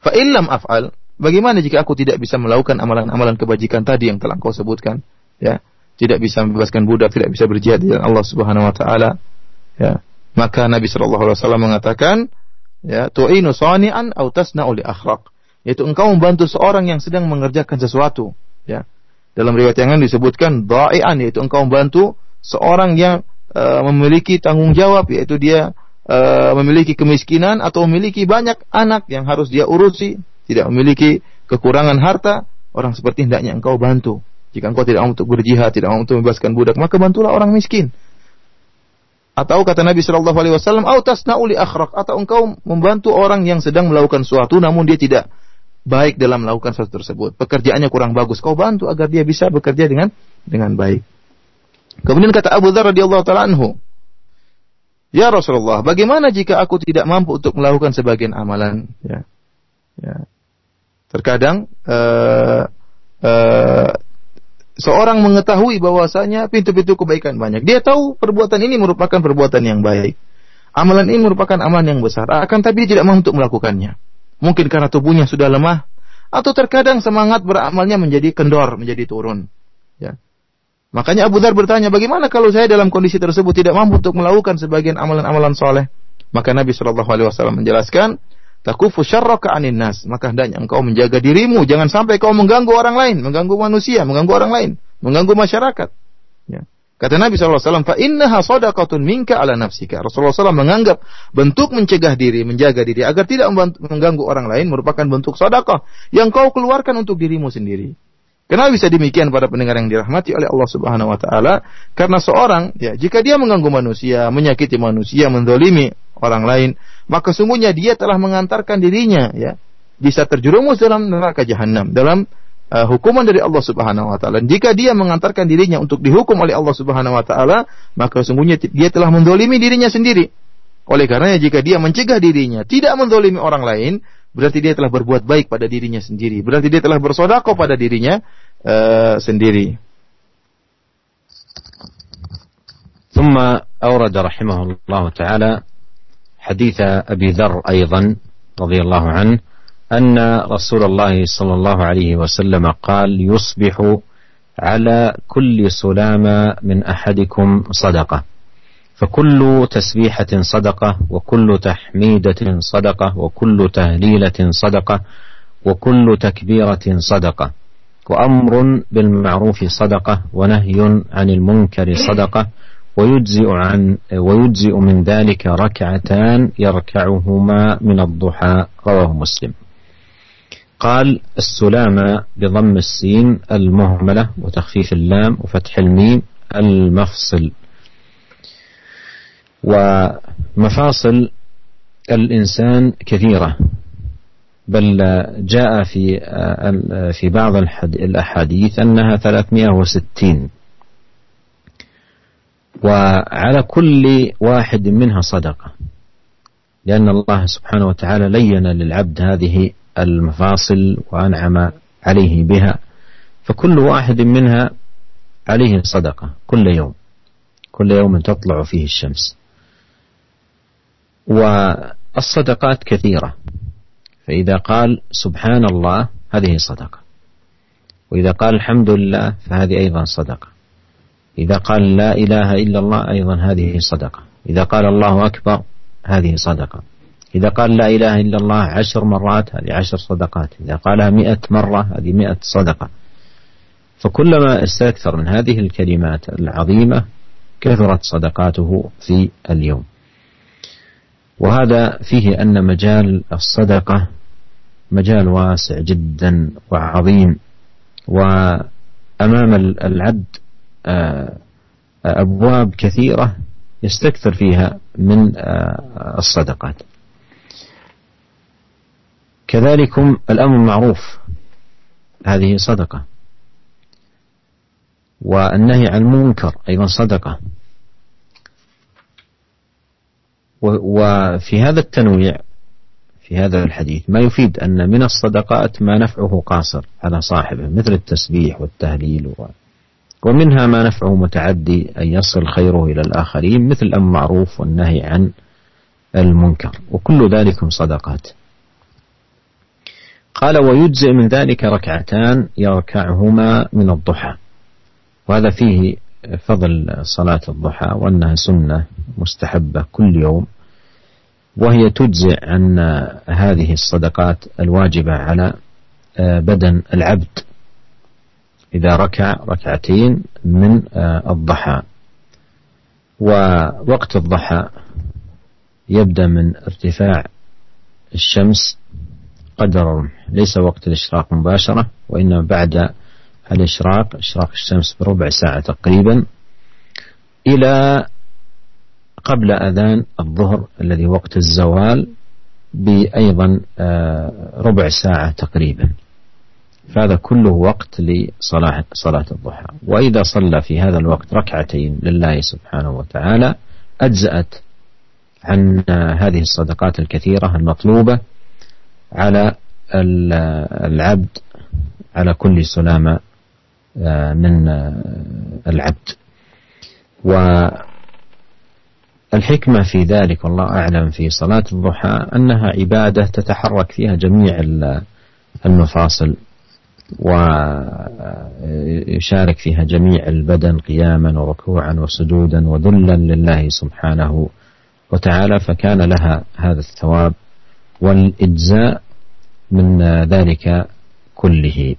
Fa illam af'al, bagaimana jika aku tidak bisa melakukan amalan-amalan kebajikan tadi yang telah kau sebutkan? Ya, tidak bisa membebaskan budak, tidak bisa berjihad di Allah Subhanahu wa taala. Ya. Maka Nabi sallallahu alaihi wasallam mengatakan, ya, tu'inu sani'an aw tasna'u li akhraq. Yaitu engkau membantu seorang yang sedang mengerjakan sesuatu, ya. Dalam riwayat yang lain disebutkan dha'ian yaitu engkau membantu seorang yang uh, memiliki tanggung jawab yaitu dia uh, memiliki kemiskinan atau memiliki banyak anak yang harus dia urusi, tidak memiliki kekurangan harta, orang seperti hendaknya engkau bantu. Jika engkau tidak mau untuk berjihad, tidak mau untuk membebaskan budak, maka bantulah orang miskin. Atau kata Nabi Shallallahu Alaihi Wasallam, "Autas nauli akhraq," atau engkau membantu orang yang sedang melakukan suatu, namun dia tidak baik dalam melakukan sesuatu tersebut. Pekerjaannya kurang bagus, kau bantu agar dia bisa bekerja dengan dengan baik. Kemudian kata Abu Dzar radhiyallahu taala anhu, "Ya Rasulullah, bagaimana jika aku tidak mampu untuk melakukan sebagian amalan?" Ya. Ya. Terkadang uh, uh, seorang mengetahui bahwasanya pintu-pintu kebaikan banyak. Dia tahu perbuatan ini merupakan perbuatan yang baik. Amalan ini merupakan amalan yang besar. Akan tapi dia tidak mampu untuk melakukannya. Mungkin karena tubuhnya sudah lemah. Atau terkadang semangat beramalnya menjadi kendor, menjadi turun. Ya. Makanya Abu Dhar bertanya, bagaimana kalau saya dalam kondisi tersebut tidak mampu untuk melakukan sebagian amalan-amalan soleh? Maka Nabi Shallallahu Alaihi Wasallam menjelaskan, takufu syarraka anin nas, maka hendaknya engkau menjaga dirimu, jangan sampai kau mengganggu orang lain, mengganggu manusia, mengganggu orang lain, mengganggu masyarakat. Ya. Kata Nabi SAW, fa innaha sadaqatun minka ala nafsika. Rasulullah SAW menganggap bentuk mencegah diri, menjaga diri agar tidak mengganggu orang lain merupakan bentuk sedekah yang kau keluarkan untuk dirimu sendiri. Kenapa bisa demikian para pendengar yang dirahmati oleh Allah Subhanahu wa taala? Karena seorang ya jika dia mengganggu manusia, menyakiti manusia, mendolimi orang lain, maka sungguhnya dia telah mengantarkan dirinya ya bisa terjerumus dalam neraka jahanam, dalam uh, hukuman dari Allah Subhanahu wa taala. Jika dia mengantarkan dirinya untuk dihukum oleh Allah Subhanahu wa taala, maka sungguhnya dia telah mendolimi dirinya sendiri. Oleh karenanya jika dia mencegah dirinya tidak mendolimi orang lain, berarti dia telah berbuat baik pada dirinya sendiri. Berarti dia telah bersodako pada dirinya uh, sendiri. ثم أورد رحمه الله تعالى حديث أبي ذر أيضا رضي الله عنه أن رسول الله صلى الله عليه وسلم قال يصبح على كل سلامة من أحدكم صدقة فكل تسبيحة صدقة وكل تحميدة صدقة وكل تهليلة صدقة وكل تكبيرة صدقة وأمر بالمعروف صدقة ونهي عن المنكر صدقة ويجزئ عن ويجزئ من ذلك ركعتان يركعهما من الضحى رواه مسلم. قال السلامة بضم السين المهملة وتخفيف اللام وفتح الميم المفصل ومفاصل الإنسان كثيرة بل جاء في في بعض الأحاديث أنها 360 وعلى كل واحد منها صدقة لأن الله سبحانه وتعالى لين للعبد هذه المفاصل وأنعم عليه بها فكل واحد منها عليه صدقة كل يوم كل يوم تطلع فيه الشمس. والصدقات كثيرة. فإذا قال سبحان الله هذه صدقة. وإذا قال الحمد لله فهذه أيضا صدقة. إذا قال لا إله إلا الله أيضا هذه صدقة. إذا قال الله أكبر هذه صدقة. إذا قال لا إله إلا الله عشر مرات هذه عشر صدقات. إذا قالها مئة مرة هذه مئة صدقة. فكلما استكثر من هذه الكلمات العظيمة كثرت صدقاته في اليوم. وهذا فيه أن مجال الصدقة مجال واسع جدا وعظيم. وأمام العبد آه، أبواب كثيرة يستكثر فيها من آه، الصدقات. كذلكم الأمر المعروف هذه صدقة. والنهي عن المنكر أيضا صدقة. وفي هذا التنويع في هذا الحديث ما يفيد أن من الصدقات ما نفعه قاصر على صاحبه مثل التسبيح والتهليل و ومنها ما نفعه متعدي أن يصل خيره إلى الآخرين مثل المعروف والنهي عن المنكر وكل ذلك صدقات. قال ويجزئ من ذلك ركعتان يركعهما من الضحى. وهذا فيه فضل صلاة الضحى وأنها سنة مستحبة كل يوم وهي تجزئ عن هذه الصدقات الواجبة على بدن العبد. إذا ركع ركعتين من الضحى. ووقت الضحى يبدأ من ارتفاع الشمس قدر الرمح. ليس وقت الإشراق مباشرة وإنما بعد الإشراق إشراق الشمس بربع ساعة تقريبا إلى قبل أذان الظهر الذي وقت الزوال بأيضا ربع ساعة تقريبا. فهذا كله وقت لصلاة صلاة الضحى. وإذا صلى في هذا الوقت ركعتين لله سبحانه وتعالى أجزأت عن هذه الصدقات الكثيرة المطلوبة على العبد على كل سلامة من العبد. والحكمة في ذلك والله أعلم في صلاة الضحى أنها عبادة تتحرك فيها جميع المفاصل ويشارك فيها جميع البدن قياما وركوعا وسجودا وذلا لله سبحانه وتعالى فكان لها هذا الثواب والإجزاء من ذلك كله.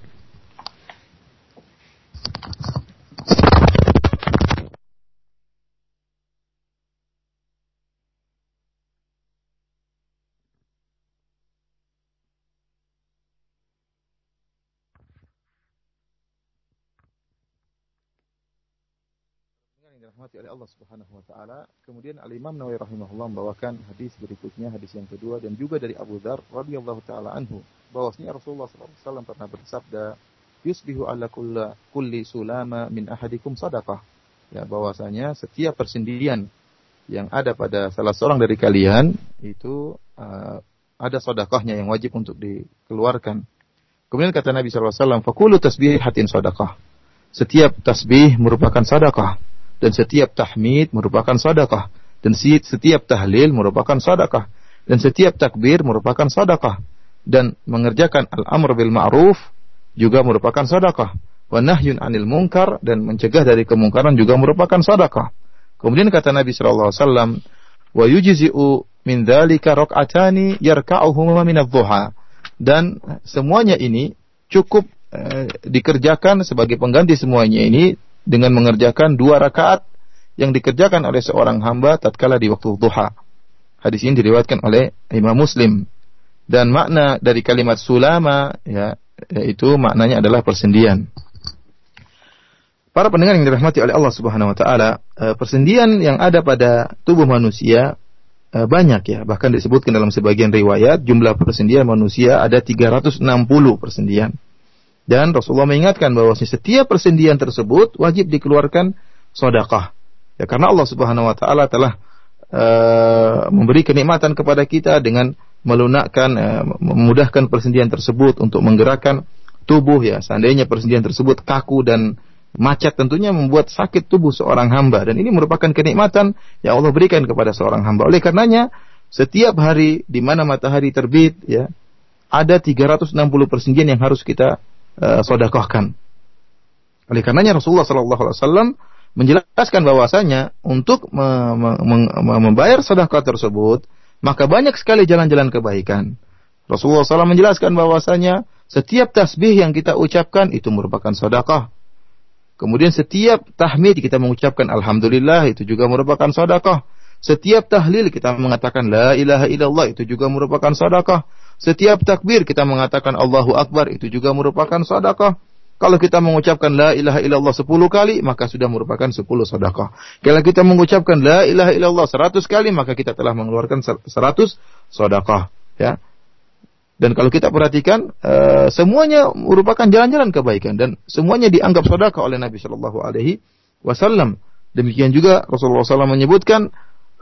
Dirahmati oleh Allah Subhanahu wa taala. Kemudian Al Imam Nawawi rahimahullah membawakan hadis berikutnya, hadis yang kedua dan juga dari Abu Dzar radhiyallahu taala anhu bahwasanya Rasulullah SAW pernah bersabda, "Yusbihu ala kulla, kulli sulama min ahadikum sadaqah." Ya, bahwasanya setiap persendian yang ada pada salah seorang dari kalian itu uh, ada sedekahnya yang wajib untuk dikeluarkan. Kemudian kata Nabi SAW, "Fakulu tasbihatin sadaqah." Setiap tasbih merupakan sedekah dan setiap tahmid merupakan sadaqah. Dan setiap tahlil merupakan sadaqah. Dan setiap takbir merupakan sadaqah. Dan mengerjakan al-amr bil ma'ruf juga merupakan sadaqah. Wa nahyun 'anil munkar dan mencegah dari kemungkaran juga merupakan sadaqah. Kemudian kata Nabi sallallahu alaihi wasallam wa yujzi'u min dzalika rak'atani yarka'uhuma min adh-dhuha. Dan semuanya ini cukup eh, dikerjakan sebagai pengganti semuanya ini dengan mengerjakan dua rakaat yang dikerjakan oleh seorang hamba tatkala di waktu duha. Hadis ini diriwayatkan oleh Imam Muslim. Dan makna dari kalimat sulama ya yaitu maknanya adalah persendian. Para pendengar yang dirahmati oleh Allah Subhanahu wa taala, eh, persendian yang ada pada tubuh manusia eh, banyak ya, bahkan disebutkan dalam sebagian riwayat jumlah persendian manusia ada 360 persendian. Dan Rasulullah mengingatkan bahwa setiap persendian tersebut wajib dikeluarkan sodakah. Ya karena Allah Subhanahu Wa Taala telah uh, memberi kenikmatan kepada kita dengan melunakkan, uh, memudahkan persendian tersebut untuk menggerakkan tubuh ya. Seandainya persendian tersebut kaku dan macet tentunya membuat sakit tubuh seorang hamba dan ini merupakan kenikmatan yang Allah berikan kepada seorang hamba. Oleh karenanya setiap hari di mana matahari terbit ya ada 360 persendian yang harus kita uh, sodakohkan. Oleh karenanya Rasulullah Shallallahu Alaihi Wasallam menjelaskan bahwasanya untuk me me me membayar sedekah tersebut maka banyak sekali jalan-jalan kebaikan. Rasulullah SAW menjelaskan bahwasanya setiap tasbih yang kita ucapkan itu merupakan sedekah. Kemudian setiap tahmid kita mengucapkan alhamdulillah itu juga merupakan sedekah. Setiap tahlil kita mengatakan la ilaha illallah itu juga merupakan sedekah. Setiap takbir kita mengatakan Allahu Akbar itu juga merupakan sedekah. Kalau kita mengucapkan la ilaha illallah 10 kali, maka sudah merupakan 10 sedekah. Kalau kita mengucapkan la ilaha illallah 100 kali, maka kita telah mengeluarkan 100 sedekah, ya. Dan kalau kita perhatikan, uh, semuanya merupakan jalan-jalan kebaikan dan semuanya dianggap sedekah oleh Nabi Shallallahu alaihi wasallam. Demikian juga Rasulullah SAW menyebutkan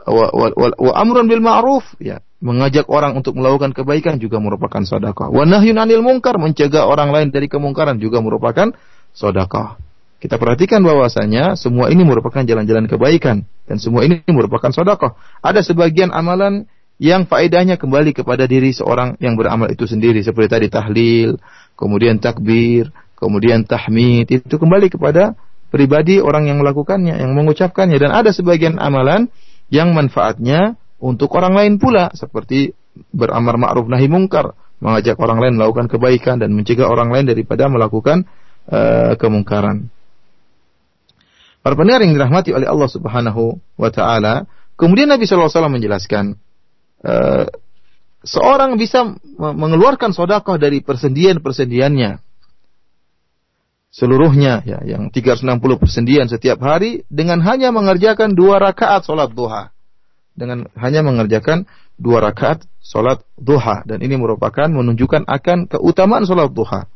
wa, wa, wa, wa amrun bil ma'ruf, ya mengajak orang untuk melakukan kebaikan juga merupakan sedekah. Wa nahyun 'anil mencegah orang lain dari kemungkaran juga merupakan sedekah. Kita perhatikan bahwasanya semua ini merupakan jalan-jalan kebaikan dan semua ini merupakan sedekah. Ada sebagian amalan yang faedahnya kembali kepada diri seorang yang beramal itu sendiri seperti tadi tahlil, kemudian takbir, kemudian tahmid itu kembali kepada pribadi orang yang melakukannya, yang mengucapkannya dan ada sebagian amalan yang manfaatnya untuk orang lain pula seperti beramar ma'ruf nahi mungkar, mengajak orang lain melakukan kebaikan dan mencegah orang lain daripada melakukan uh, kemungkaran. Para pendengar yang dirahmati oleh Allah Subhanahu wa taala, kemudian Nabi sallallahu alaihi menjelaskan uh, seorang bisa mengeluarkan sodakoh dari persendian-persendiannya seluruhnya ya yang 360 persendian setiap hari dengan hanya mengerjakan dua rakaat sholat duha dengan hanya mengerjakan dua rakaat sholat duha. Dan ini merupakan menunjukkan akan keutamaan sholat duha.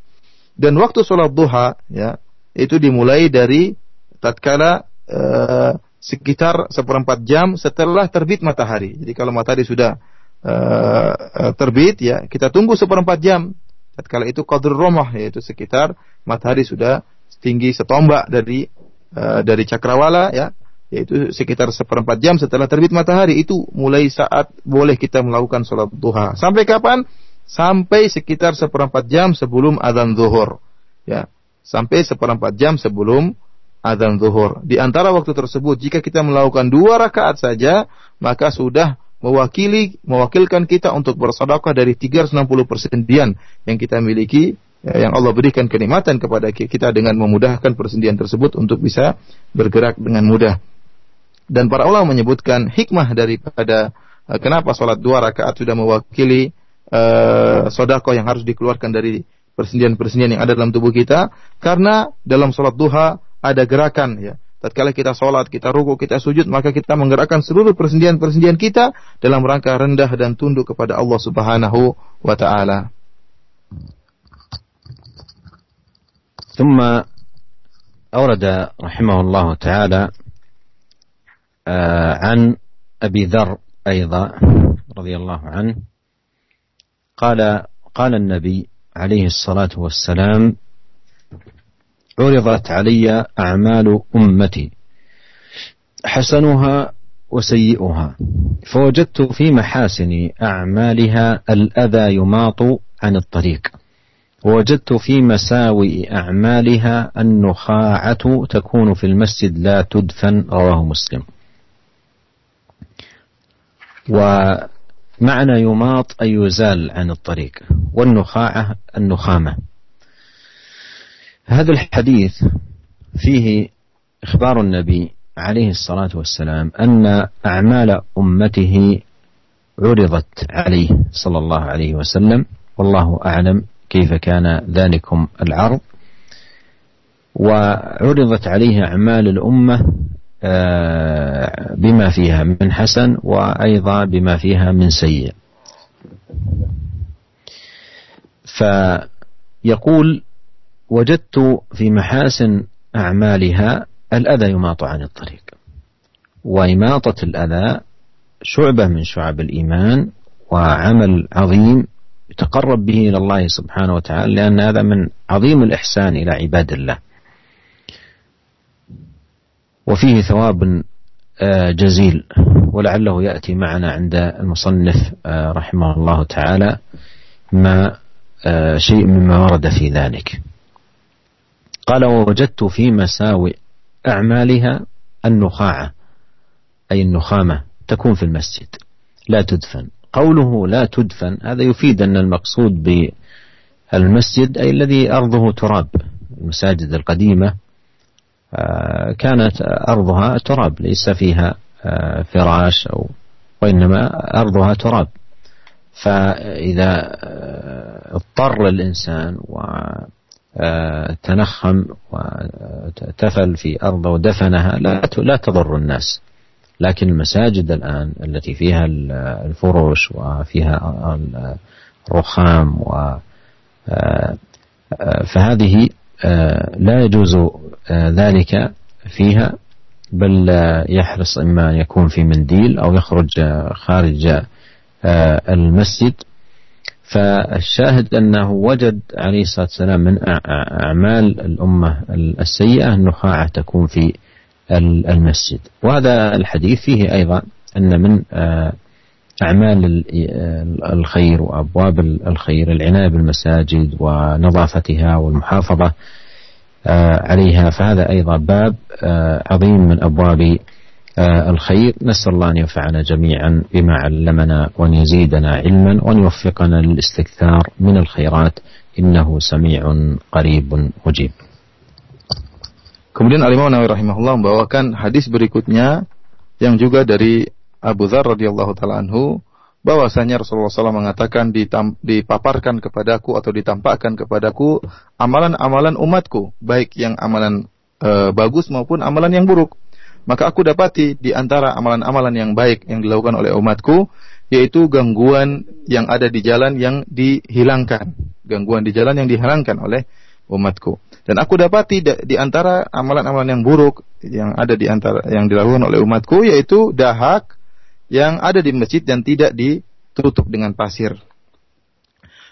Dan waktu sholat duha ya itu dimulai dari tatkala uh, sekitar seperempat jam setelah terbit matahari. Jadi kalau matahari sudah uh, terbit ya kita tunggu seperempat jam. Tatkala itu qadr romah yaitu sekitar matahari sudah tinggi setombak dari uh, dari cakrawala ya yaitu sekitar seperempat jam setelah terbit matahari itu mulai saat boleh kita melakukan sholat duha. Sampai kapan? Sampai sekitar seperempat jam sebelum adzan zuhur. Ya sampai seperempat jam sebelum adzan zuhur. Di antara waktu tersebut jika kita melakukan dua rakaat saja maka sudah mewakili mewakilkan kita untuk bersedekah dari 360 persendian yang kita miliki ya, yang Allah berikan kenikmatan kepada kita dengan memudahkan persendian tersebut untuk bisa bergerak dengan mudah. Dan para ulama menyebutkan hikmah daripada uh, kenapa sholat dua rakaat sudah mewakili uh, sodako yang harus dikeluarkan dari persendian-persendian yang ada dalam tubuh kita karena dalam sholat duha ada gerakan ya tatkala kita sholat, kita ruku, kita sujud, maka kita menggerakkan seluruh persendian-persendian kita dalam rangka rendah dan tunduk kepada Allah Subhanahu wa taala. ثم أورد رحمه الله تعالى عن أبي ذر أيضا رضي الله عنه قال قال النبي عليه الصلاة والسلام عرضت علي أعمال أمتي حسنها وسيئها فوجدت في محاسن أعمالها الأذى يماط عن الطريق ووجدت في مساوئ أعمالها النخاعة تكون في المسجد لا تدفن رواه مسلم. ومعنى يماط أي يزال عن الطريق والنخاعة النخامة. هذا الحديث فيه إخبار النبي عليه الصلاة والسلام أن أعمال أمته عرضت عليه صلى الله عليه وسلم. والله أعلم كيف كان ذلكم العرض. وعرضت عليه أعمال الأمة بما فيها من حسن وأيضا بما فيها من سيء. فيقول وجدت في محاسن أعمالها الأذى يماط عن الطريق. وإماطة الأذى شعبة من شعب الإيمان وعمل عظيم يتقرب به إلى الله سبحانه وتعالى لأن هذا من عظيم الإحسان إلى عباد الله. وفيه ثواب آه، جزيل ولعله يأتي معنا عند المصنف آه، رحمه الله تعالى ما آه، شيء مما ورد في ذلك. قال ووجدت في مساوئ أعمالها النخاعة أي النخامة تكون في المسجد لا تدفن. قوله لا تدفن هذا يفيد أن المقصود بالمسجد أي الذي أرضه تراب المساجد القديمة آه، كانت أرضها تراب ليس فيها آه، فراش أو وإنما أرضها تراب. فإذا آه، اضطر الإنسان و تنخم وتفل في أرضه ودفنها لا لا تضر الناس. لكن المساجد الآن التي فيها الفرش وفيها الرخام و فهذه لا يجوز ذلك فيها بل يحرص إما أن يكون في منديل أو يخرج خارج آه، المسجد. فالشاهد أنه وجد عليه الصلاة والسلام من أعمال الأمة السيئة النخاعة تكون في المسجد. وهذا الحديث فيه أيضا أن من آه، أعمال الخير وأبواب الخير العناية بالمساجد ونظافتها والمحافظة آه، عليها. فهذا أيضا باب آه، عظيم من أبواب الخير. نسأل الله أن ينفعنا جميعا بما علمنا وأن يزيدنا علما وأن يوفقنا للاستكثار من الخيرات. إنه سميع قريب مجيب. Kemudian Al-Imam Nawawi rahimahullah membawakan hadis berikutnya yang juga dari Abu Dzar radhiyallahu taala anhu bahwasanya Rasulullah SAW mengatakan dipaparkan kepadaku atau ditampakkan kepadaku amalan-amalan umatku baik yang amalan e, bagus maupun amalan yang buruk. Maka aku dapati di antara amalan-amalan yang baik yang dilakukan oleh umatku yaitu gangguan yang ada di jalan yang dihilangkan. Gangguan di jalan yang dihilangkan oleh umatku. Dan aku dapati di antara amalan-amalan yang buruk yang ada di antara yang dilakukan oleh umatku yaitu dahak yang ada di masjid dan tidak ditutup dengan pasir.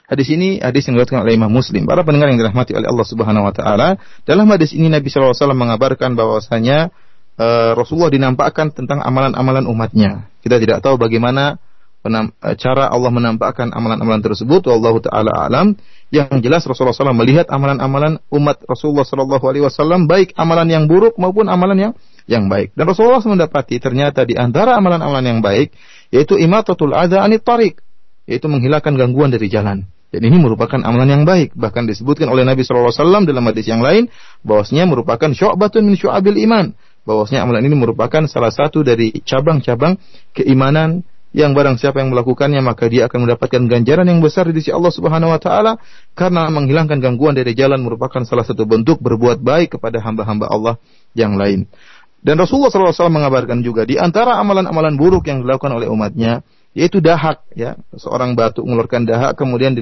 Hadis ini hadis yang diriwayatkan oleh Imam Muslim. Para pendengar yang dirahmati oleh Allah Subhanahu wa taala, dalam hadis ini Nabi SAW mengabarkan bahwasanya uh, Rasulullah dinampakkan tentang amalan-amalan umatnya. Kita tidak tahu bagaimana Eh, cara Allah menampakkan amalan-amalan tersebut wallahu taala alam yang jelas Rasulullah SAW melihat amalan-amalan umat Rasulullah Wasallam baik amalan yang buruk maupun amalan yang yang baik. Dan Rasulullah mendapati ternyata di antara amalan-amalan yang baik yaitu imatatul adha anit tarik yaitu menghilangkan gangguan dari jalan. Dan ini merupakan amalan yang baik. Bahkan disebutkan oleh Nabi SAW dalam hadis yang lain bahwasanya merupakan syu'batun min syu'abil iman. Bahwasanya amalan ini merupakan salah satu dari cabang-cabang keimanan yang barang siapa yang melakukannya maka dia akan mendapatkan ganjaran yang besar di sisi Allah Subhanahu wa taala. Karena menghilangkan gangguan dari jalan merupakan salah satu bentuk berbuat baik kepada hamba-hamba Allah yang lain. Dan Rasulullah SAW mengabarkan juga di antara amalan-amalan buruk yang dilakukan oleh umatnya yaitu dahak ya. Seorang batu mengeluarkan dahak kemudian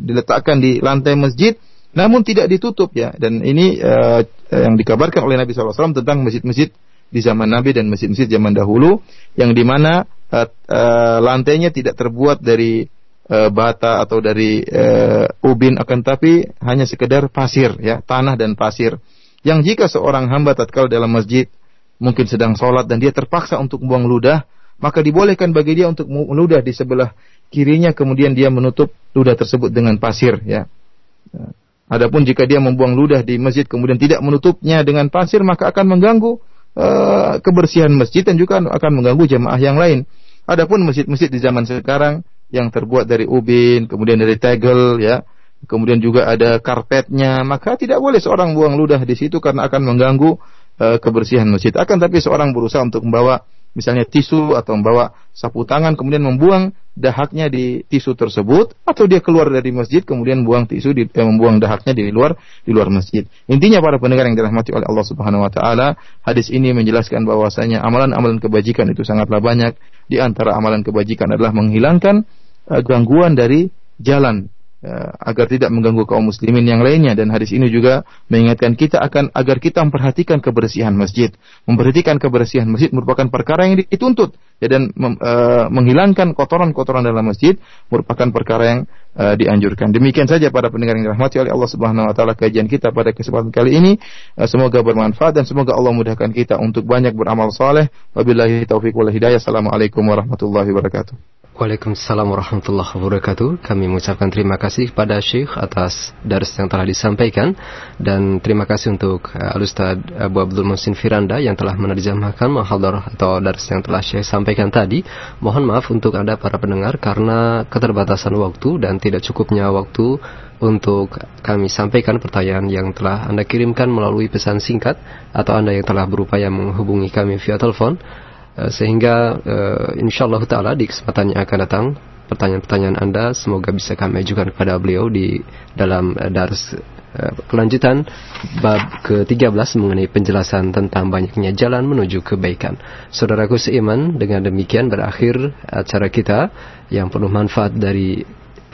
diletakkan di lantai masjid namun tidak ditutup ya. Dan ini uh, yang dikabarkan oleh Nabi SAW tentang masjid-masjid di zaman Nabi dan masjid-masjid zaman dahulu yang di mana uh, uh, lantainya tidak terbuat dari uh, bata atau dari uh, ubin akan tapi hanya sekedar pasir ya. Tanah dan pasir. Yang jika seorang hamba tatkala dalam masjid mungkin sedang sholat dan dia terpaksa untuk membuang ludah maka dibolehkan bagi dia untuk meludah di sebelah kirinya kemudian dia menutup ludah tersebut dengan pasir ya Adapun jika dia membuang ludah di masjid kemudian tidak menutupnya dengan pasir maka akan mengganggu Eh, kebersihan masjid dan juga akan mengganggu jemaah yang lain. Adapun masjid-masjid di zaman sekarang yang terbuat dari ubin, kemudian dari tegel, ya, kemudian juga ada karpetnya, maka tidak boleh seorang buang ludah di situ karena akan mengganggu uh, kebersihan masjid. Akan tapi seorang berusaha untuk membawa misalnya tisu atau membawa sapu tangan kemudian membuang dahaknya di tisu tersebut atau dia keluar dari masjid kemudian buang tisu di, eh, membuang dahaknya di luar di luar masjid. Intinya para pendengar yang dirahmati oleh Allah Subhanahu wa taala, hadis ini menjelaskan bahwasanya amalan-amalan kebajikan itu sangatlah banyak. Di antara amalan kebajikan adalah menghilangkan uh, gangguan dari jalan agar tidak mengganggu kaum muslimin yang lainnya dan hadis ini juga mengingatkan kita akan agar kita memperhatikan kebersihan masjid. Memperhatikan kebersihan masjid merupakan perkara yang dituntut ya, dan uh, menghilangkan kotoran-kotoran dalam masjid merupakan perkara yang uh, dianjurkan. Demikian saja para pendengar yang dirahmati oleh Allah Subhanahu wa taala kajian kita pada kesempatan kali ini. Uh, semoga bermanfaat dan semoga Allah mudahkan kita untuk banyak beramal saleh. Wabillahi taufiq wal hidayah. Assalamualaikum warahmatullahi wabarakatuh. Waalaikumsalam warahmatullahi wabarakatuh. Kami mengucapkan terima kasih kepada Syekh atas dars yang telah disampaikan dan terima kasih untuk uh, Al-Ustaz Abu Abdul Musin Firanda yang telah menerjemahkan muhadharah atau dars yang telah Syekh sampaikan tadi. Mohon maaf untuk Anda para pendengar karena keterbatasan waktu dan tidak cukupnya waktu untuk kami sampaikan pertanyaan yang telah Anda kirimkan melalui pesan singkat atau Anda yang telah berupaya menghubungi kami via telepon. Eh, sehingga uh, insyaallah taala di kesempatan yang akan datang pertanyaan-pertanyaan Anda semoga bisa kami ajukan kepada beliau di dalam uh, dars uh, kelanjutan bab ke-13 mengenai penjelasan tentang banyaknya jalan menuju kebaikan. Saudaraku seiman, dengan demikian berakhir acara kita yang penuh manfaat dari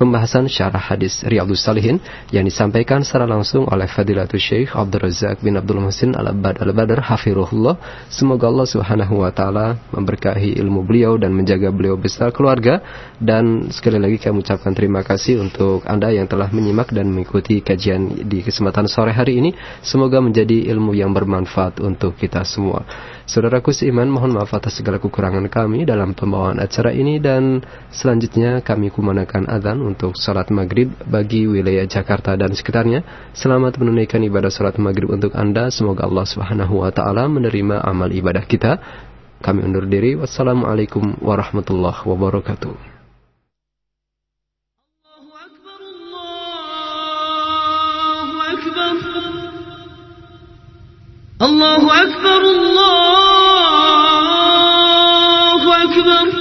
pembahasan syarah hadis Riyadus Salihin yang disampaikan secara langsung oleh Fadilatul Syekh Abdul Razak bin Abdul Muhsin Al-Abad Al-Badar Hafirullah. Semoga Allah Subhanahu wa taala memberkahi ilmu beliau dan menjaga beliau besar keluarga dan sekali lagi kami ucapkan terima kasih untuk Anda yang telah menyimak dan mengikuti kajian di kesempatan sore hari ini. Semoga menjadi ilmu yang bermanfaat untuk kita semua. Saudaraku seiman, mohon maaf atas segala kekurangan kami dalam pembawaan acara ini dan selanjutnya kami kumanakan adzan untuk salat maghrib bagi wilayah Jakarta dan sekitarnya. Selamat menunaikan ibadah salat maghrib untuk Anda. Semoga Allah Subhanahu wa taala menerima amal ibadah kita. Kami undur diri. Wassalamualaikum warahmatullahi wabarakatuh. الله أكبر الله أكبر